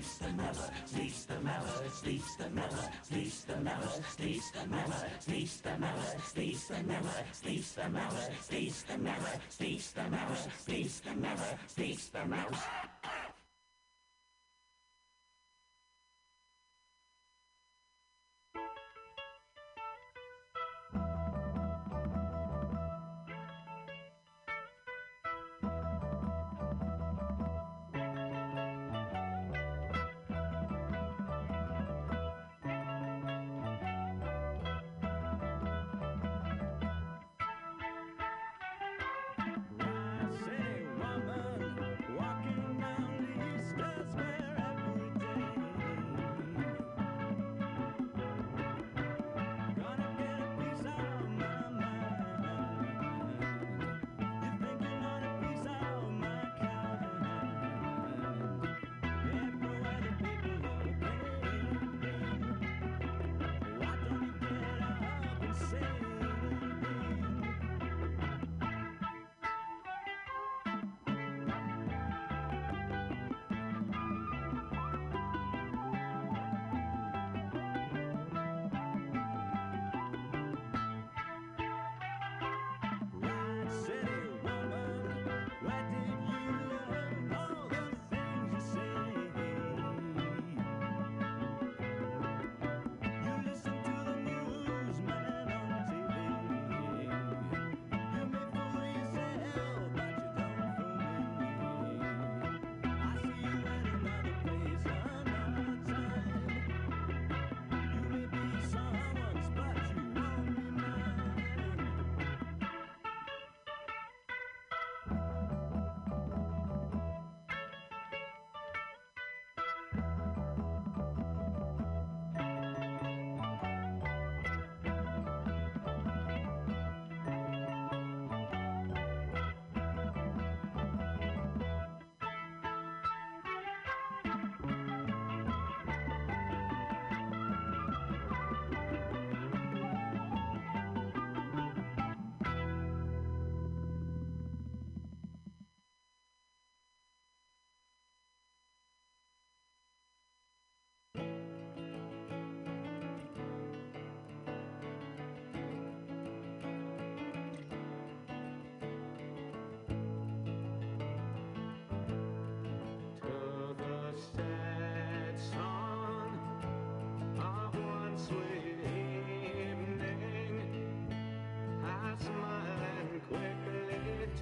[SPEAKER 4] Steve's the miller, Steve's the miller, Steve's the miller, Steve's the miller, Steve's the miller, Steve's the miller, Steve's the miller, Steve's the miller, Steve's the miller, Steve's the miller, Steve's the miller, Steve's the miller.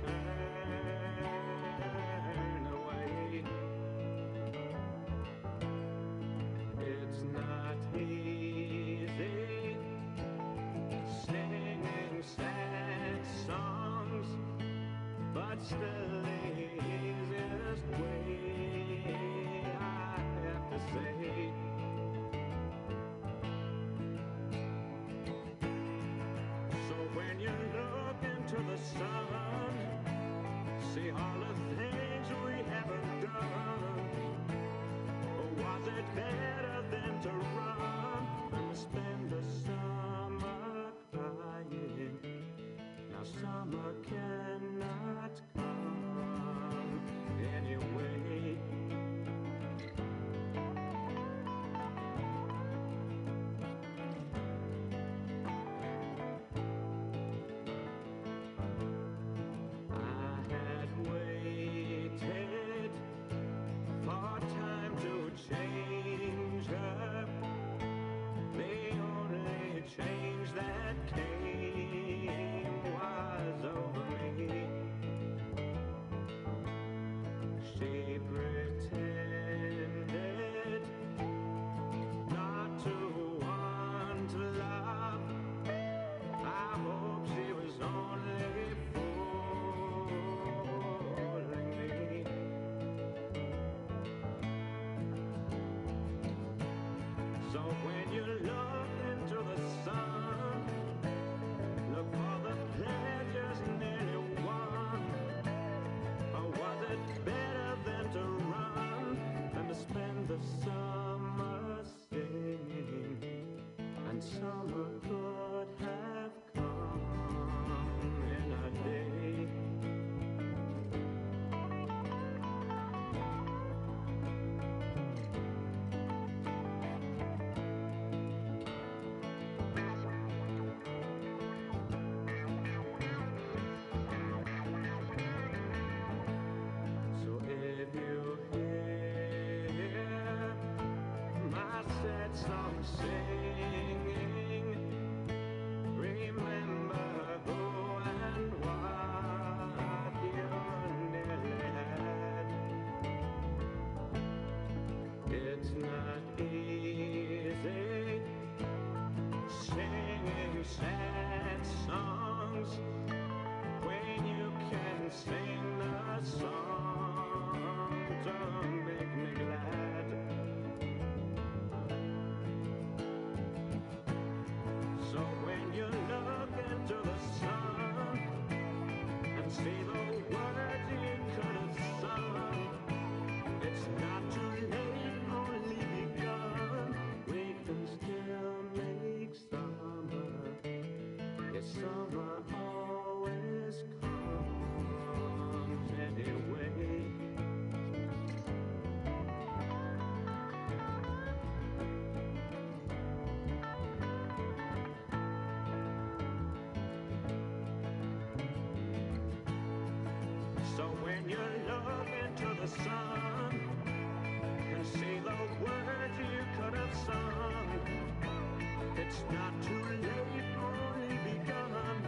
[SPEAKER 4] turn away. It's not easy singing sad songs, but still. Harlem. summer could have come in a day. So if you hear my sad song sing. It's not easy singing sad songs when you can sing the song to make me glad. So when you look into the sun and see the words you could have sung, it's not sun and see the words you could have sung, it's not too late, only begun.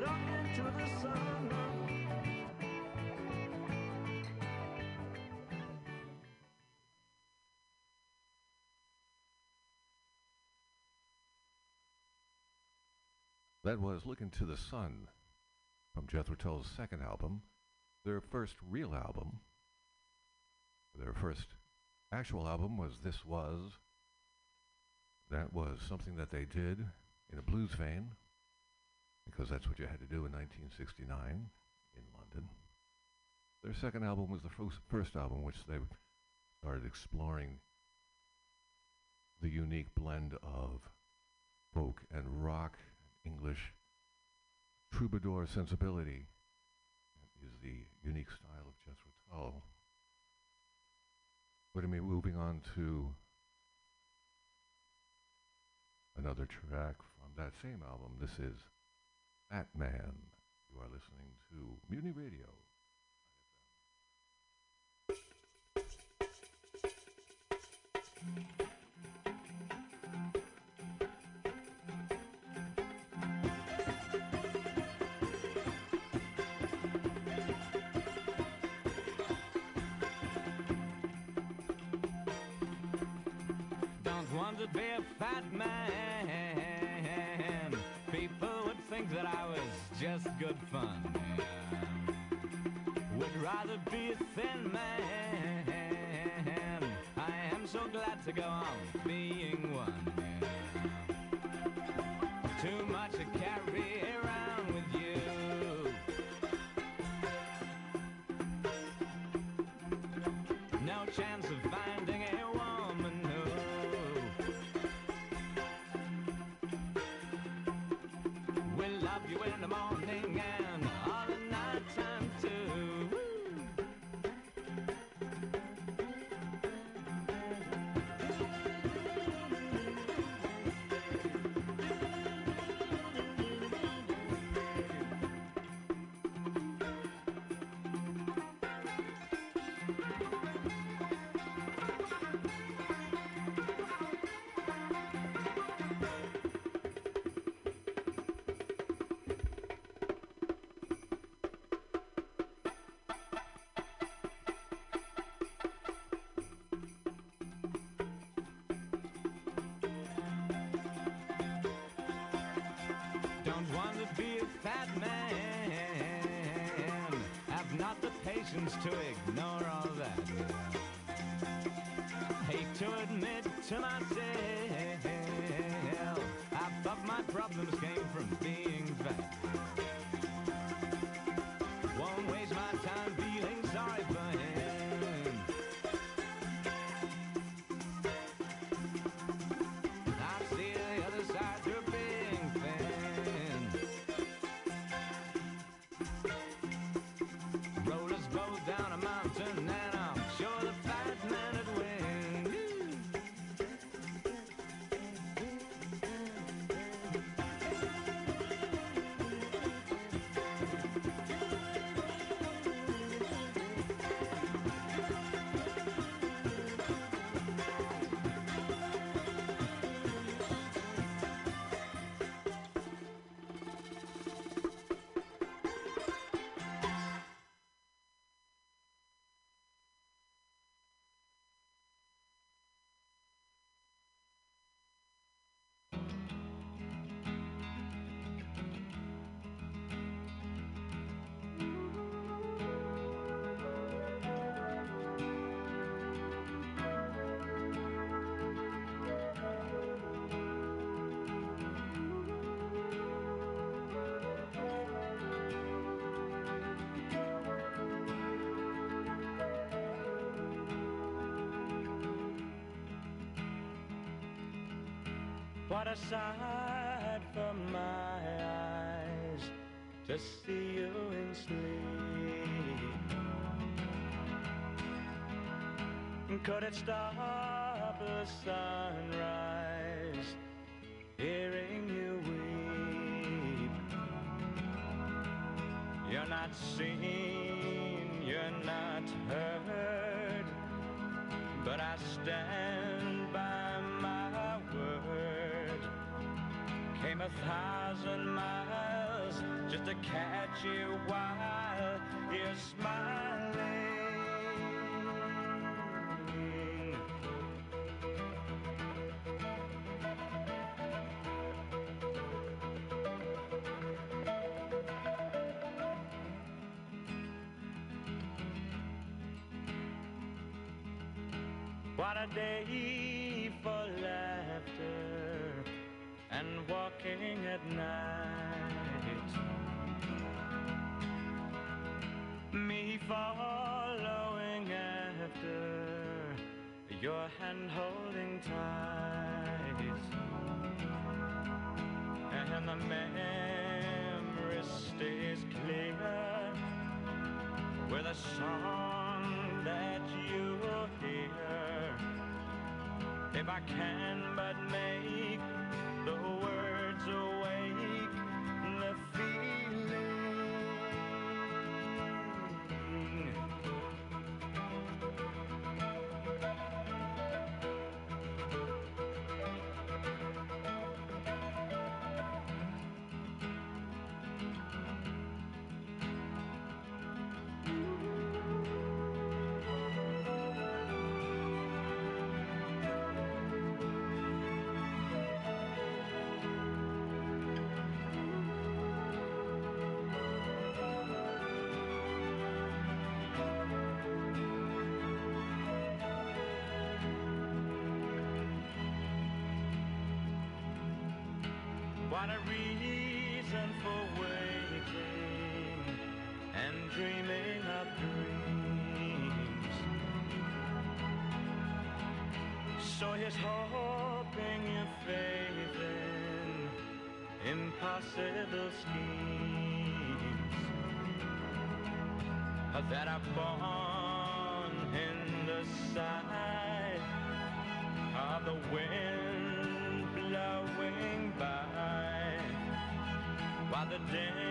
[SPEAKER 4] Look into the sun.
[SPEAKER 3] That was Look into the Sun from Jethro Tull's second album, their first real album. Their first actual album was This Was. That was something that they did in a blues vein, because that's what you had to do in 1969 in London. Their second album was the first, first album which they started exploring the unique blend of folk and rock, English troubadour sensibility. The unique style of Jethro Tull. But I mean, moving on to another track from that same album. This is Fat Man. You are listening to Mutiny Radio.
[SPEAKER 4] Don't want to be a fat man. People would think that I was just good fun. Would rather be a thin man. I am so glad to go on being one. Fat man. Have not the patience to ignore all that. Hate to admit to myself, I thought my problems came What a sight for my eyes to see you in sleep. Could it stop the sunrise? Hearing you weep. You're not seen, you're not heard, but I stand A thousand miles just to catch you while you're smiling. What a day a song that you will hear. If I can What a reason for waiting and dreaming of dreams. So here's hoping you faith in impossible schemes that are born in the sight of the wind while the dimming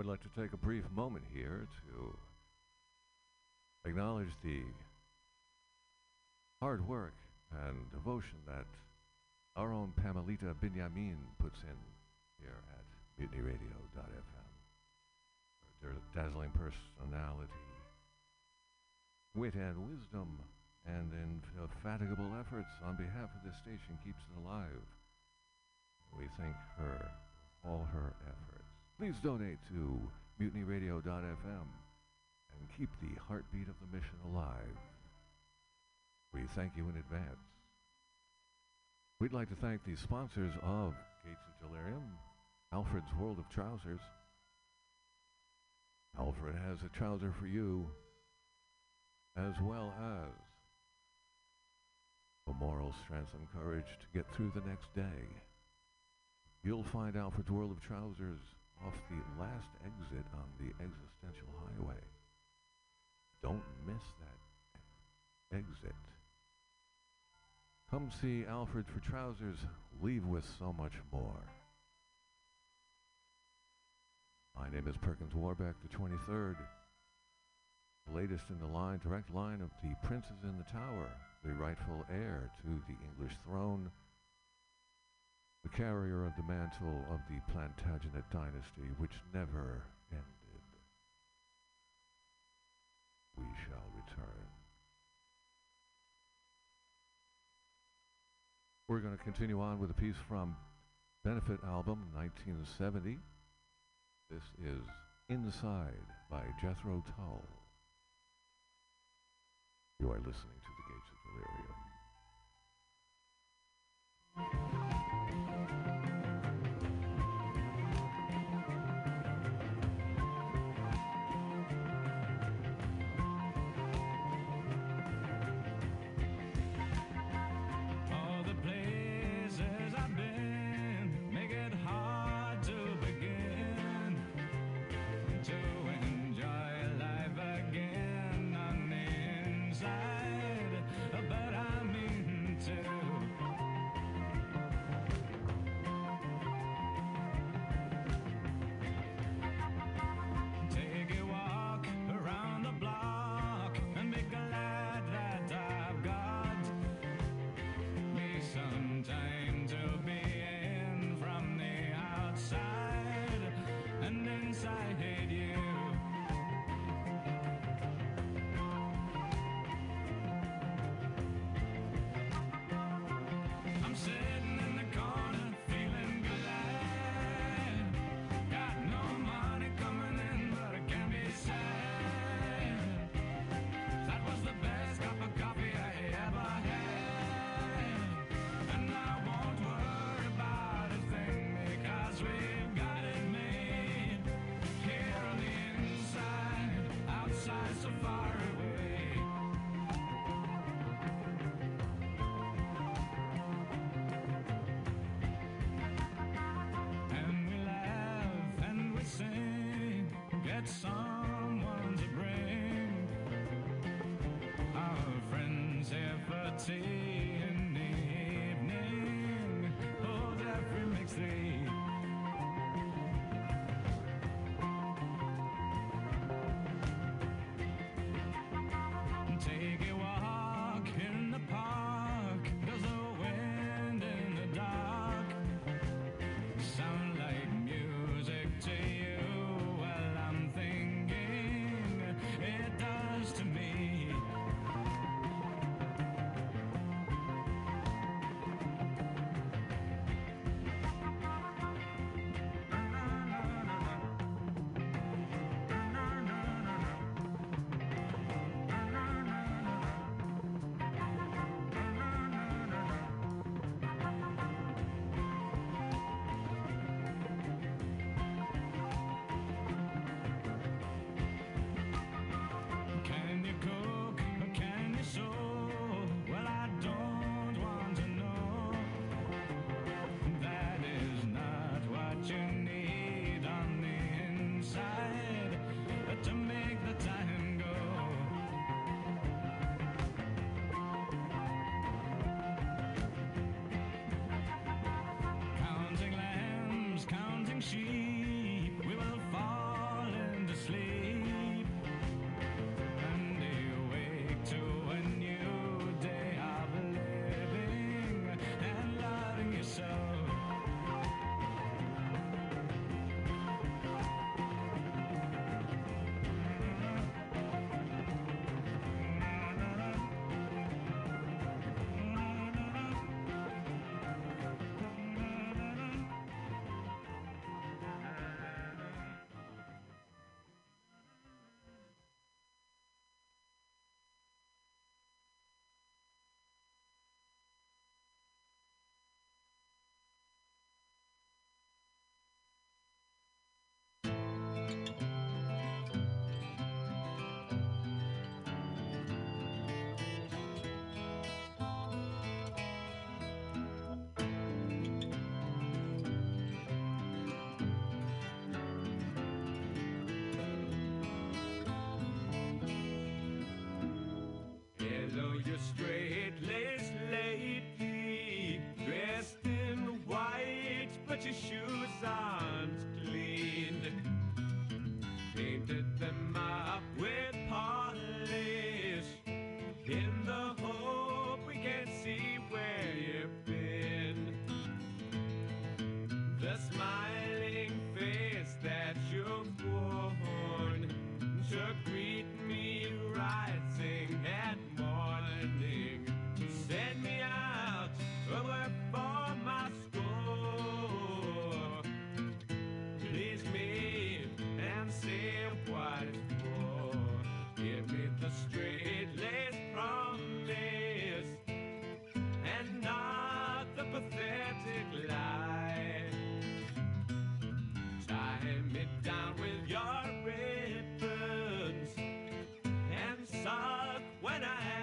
[SPEAKER 3] would like to take a brief moment here to acknowledge the hard work and devotion that our own Pamelita Binyamin puts in here at mutinyradio.fm. Her da- dazzling personality, wit and wisdom, and indefatigable efforts on behalf of this station keeps it alive. We thank her for all her efforts. Please donate to mutinyradio.fm and keep the heartbeat of the mission alive. We thank you in advance. We'd like to thank the sponsors of Gates of Delirium, Alfred's World of Trousers. Alfred has a trouser for you, as well as the moral strength and courage to get through the next day. You'll find Alfred's World of Trousers off the last exit on the existential highway. Don't miss that exit. Come see Alfred for Trousers. Leave with so much more. My name is Perkins Warbeck, the 23rd. The latest in the line, direct line of the princes in the tower, the rightful heir to the English throne, the carrier of the mantle of the Plantagenet dynasty, which never ended. We shall return. We're going to continue on with a piece from Benefit album 1970. This is Inside by Jethro Tull. You are listening to the Gates of Delirium.
[SPEAKER 4] Get someone counting white, but when I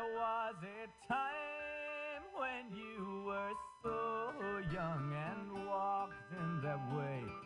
[SPEAKER 4] was a time when you were so young and walked in that way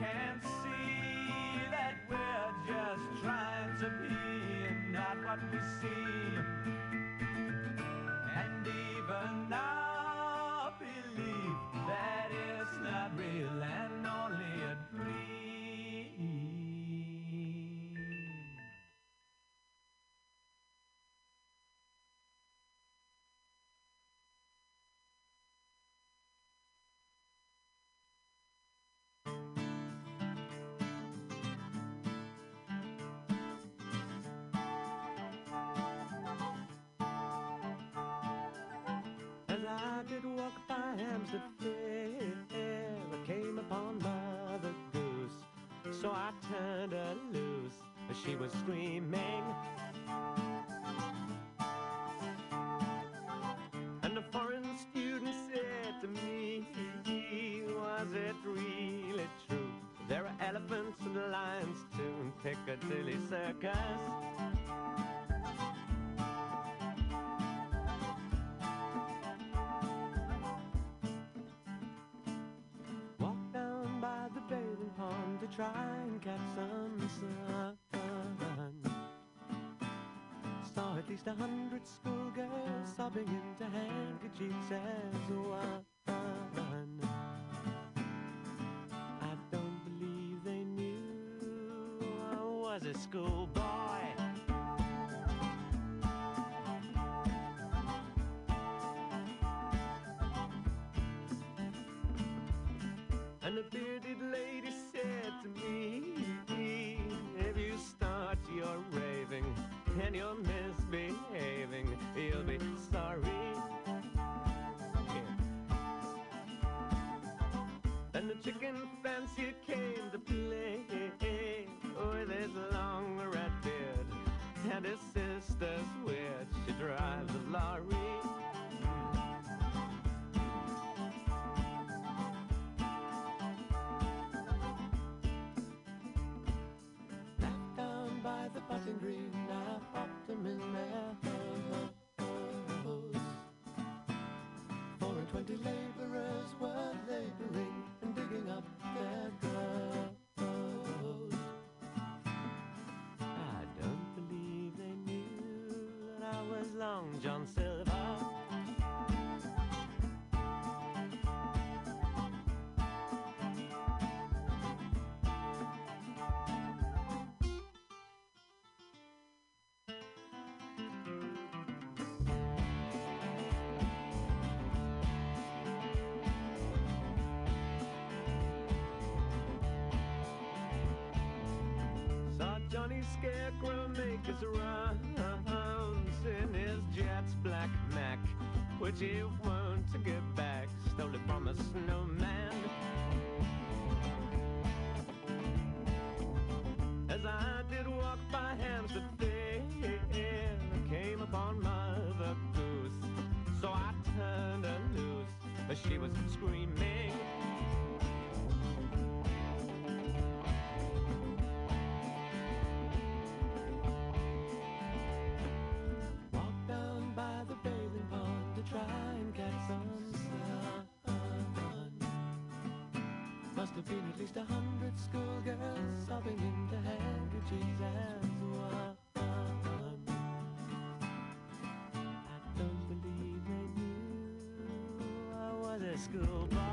[SPEAKER 4] can't I did walk by Hampstead Fair, I came upon Mother Goose. So I turned her loose she was screaming. To try and catch some sun. Saw at least a hundred schoolgirls sobbing into handkerchiefs as one. Chicken fancier came to play oh, with his long red beard and his sister's weird. She drives a lorry. By the button green, I popped them in their hose. Four and twenty laborers Long John Silver. Johnny Scarecrow make his rounds in his Jets black Mac, which he won't get back, stole it from a snowman. As I did walk by Hampstead Fair, I came upon Mother Goose, so I turned her loose as she was screaming. Must have been at least a hundred schoolgirls sobbing into handkerchiefs as one. I don't believe they knew I was a schoolboy.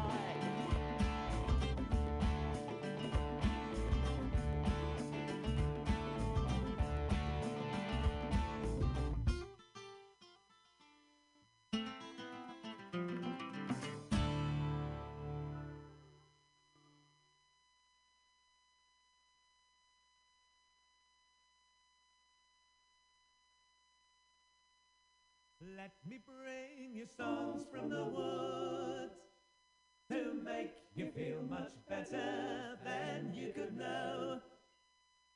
[SPEAKER 4] Let me bring you songs from the woods to make you feel much better than you could know.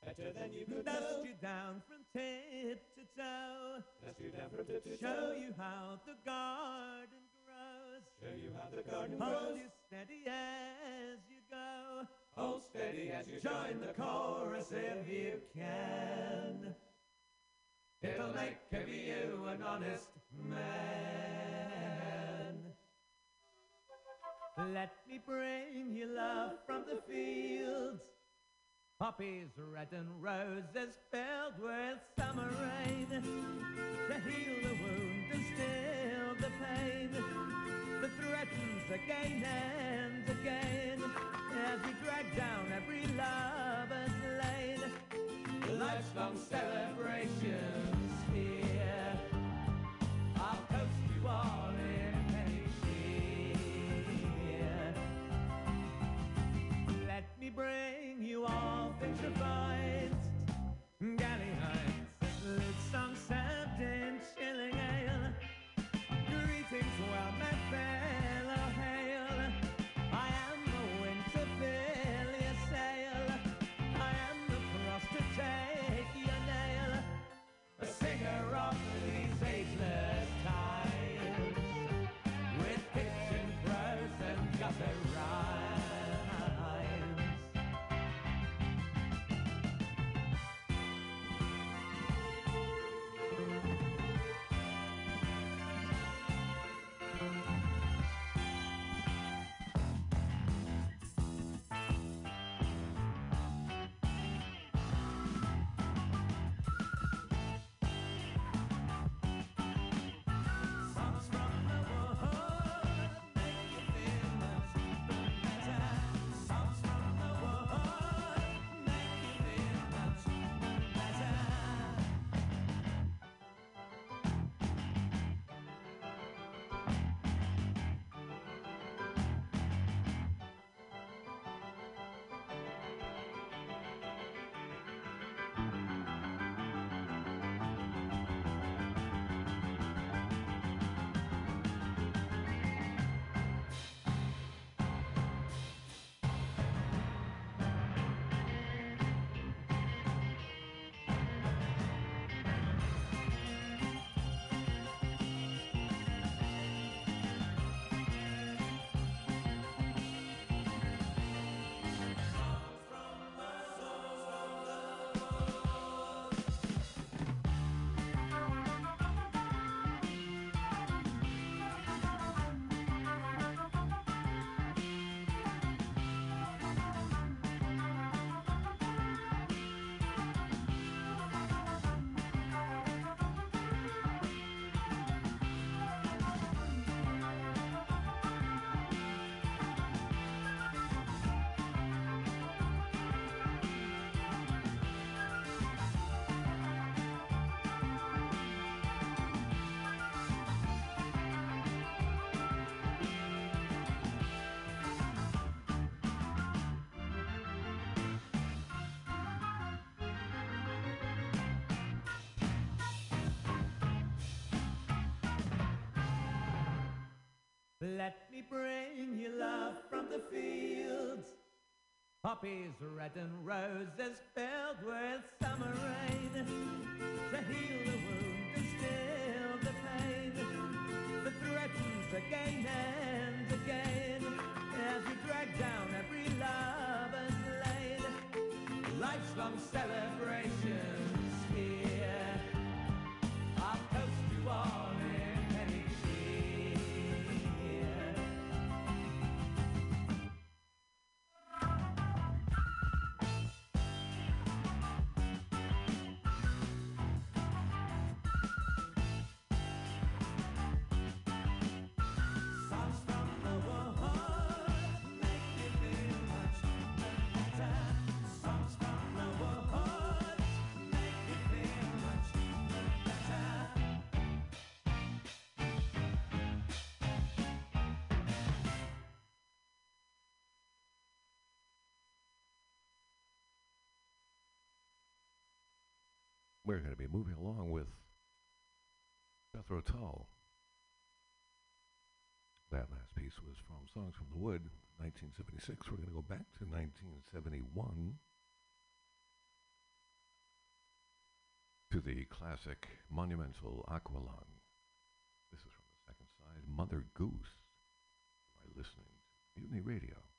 [SPEAKER 4] Better than you could Dust you down from tip to toe. Dust you down from tip to toe. Show you how the garden grows. Show you how the garden Hold grows. Hold you steady as you go. Hold steady as you join the chorus if you can. It'll make of you an honest man. Let me bring you love from the fields. Poppies red and roses filled with summer rain to heal the wound and still the pain that threatens again and again as we drag down every lover's lane. Life's long celebrations bring you all things refined. Galley bring you love from the fields. Poppies red and roses filled with summer rain to heal the wound and still the pain that threatens again and again as we drag down every lover's lane. Life's long celebrations
[SPEAKER 3] We're going to be moving along with Jethro Tull. That last piece was from Songs from the Wood, 1976. We're going to go back to 1971 to the classic monumental Aqualung. This is from the second side, Mother Goose. Are listening to Mutiny Radio.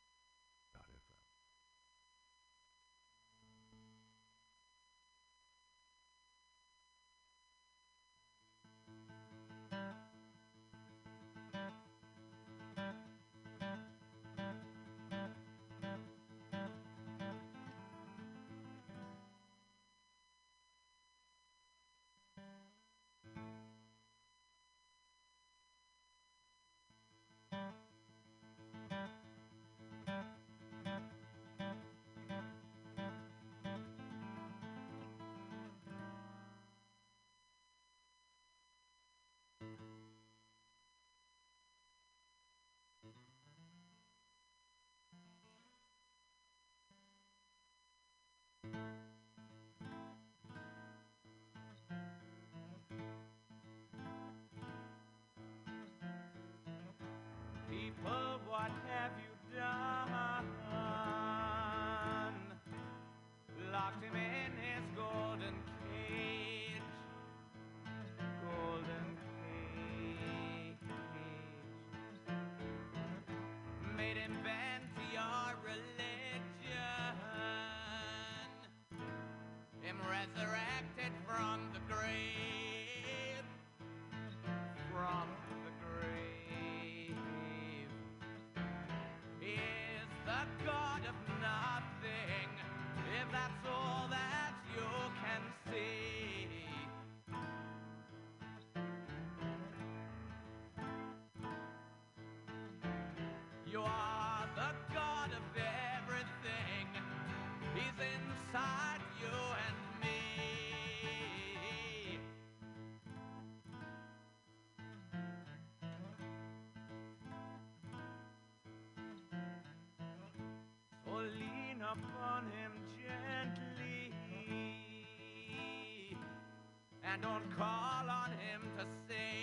[SPEAKER 4] Resurrected from the grave. From the grave. Is the God of nothing, if that's all that you can see. You are the God of everything. He's inside and don't call on him to save.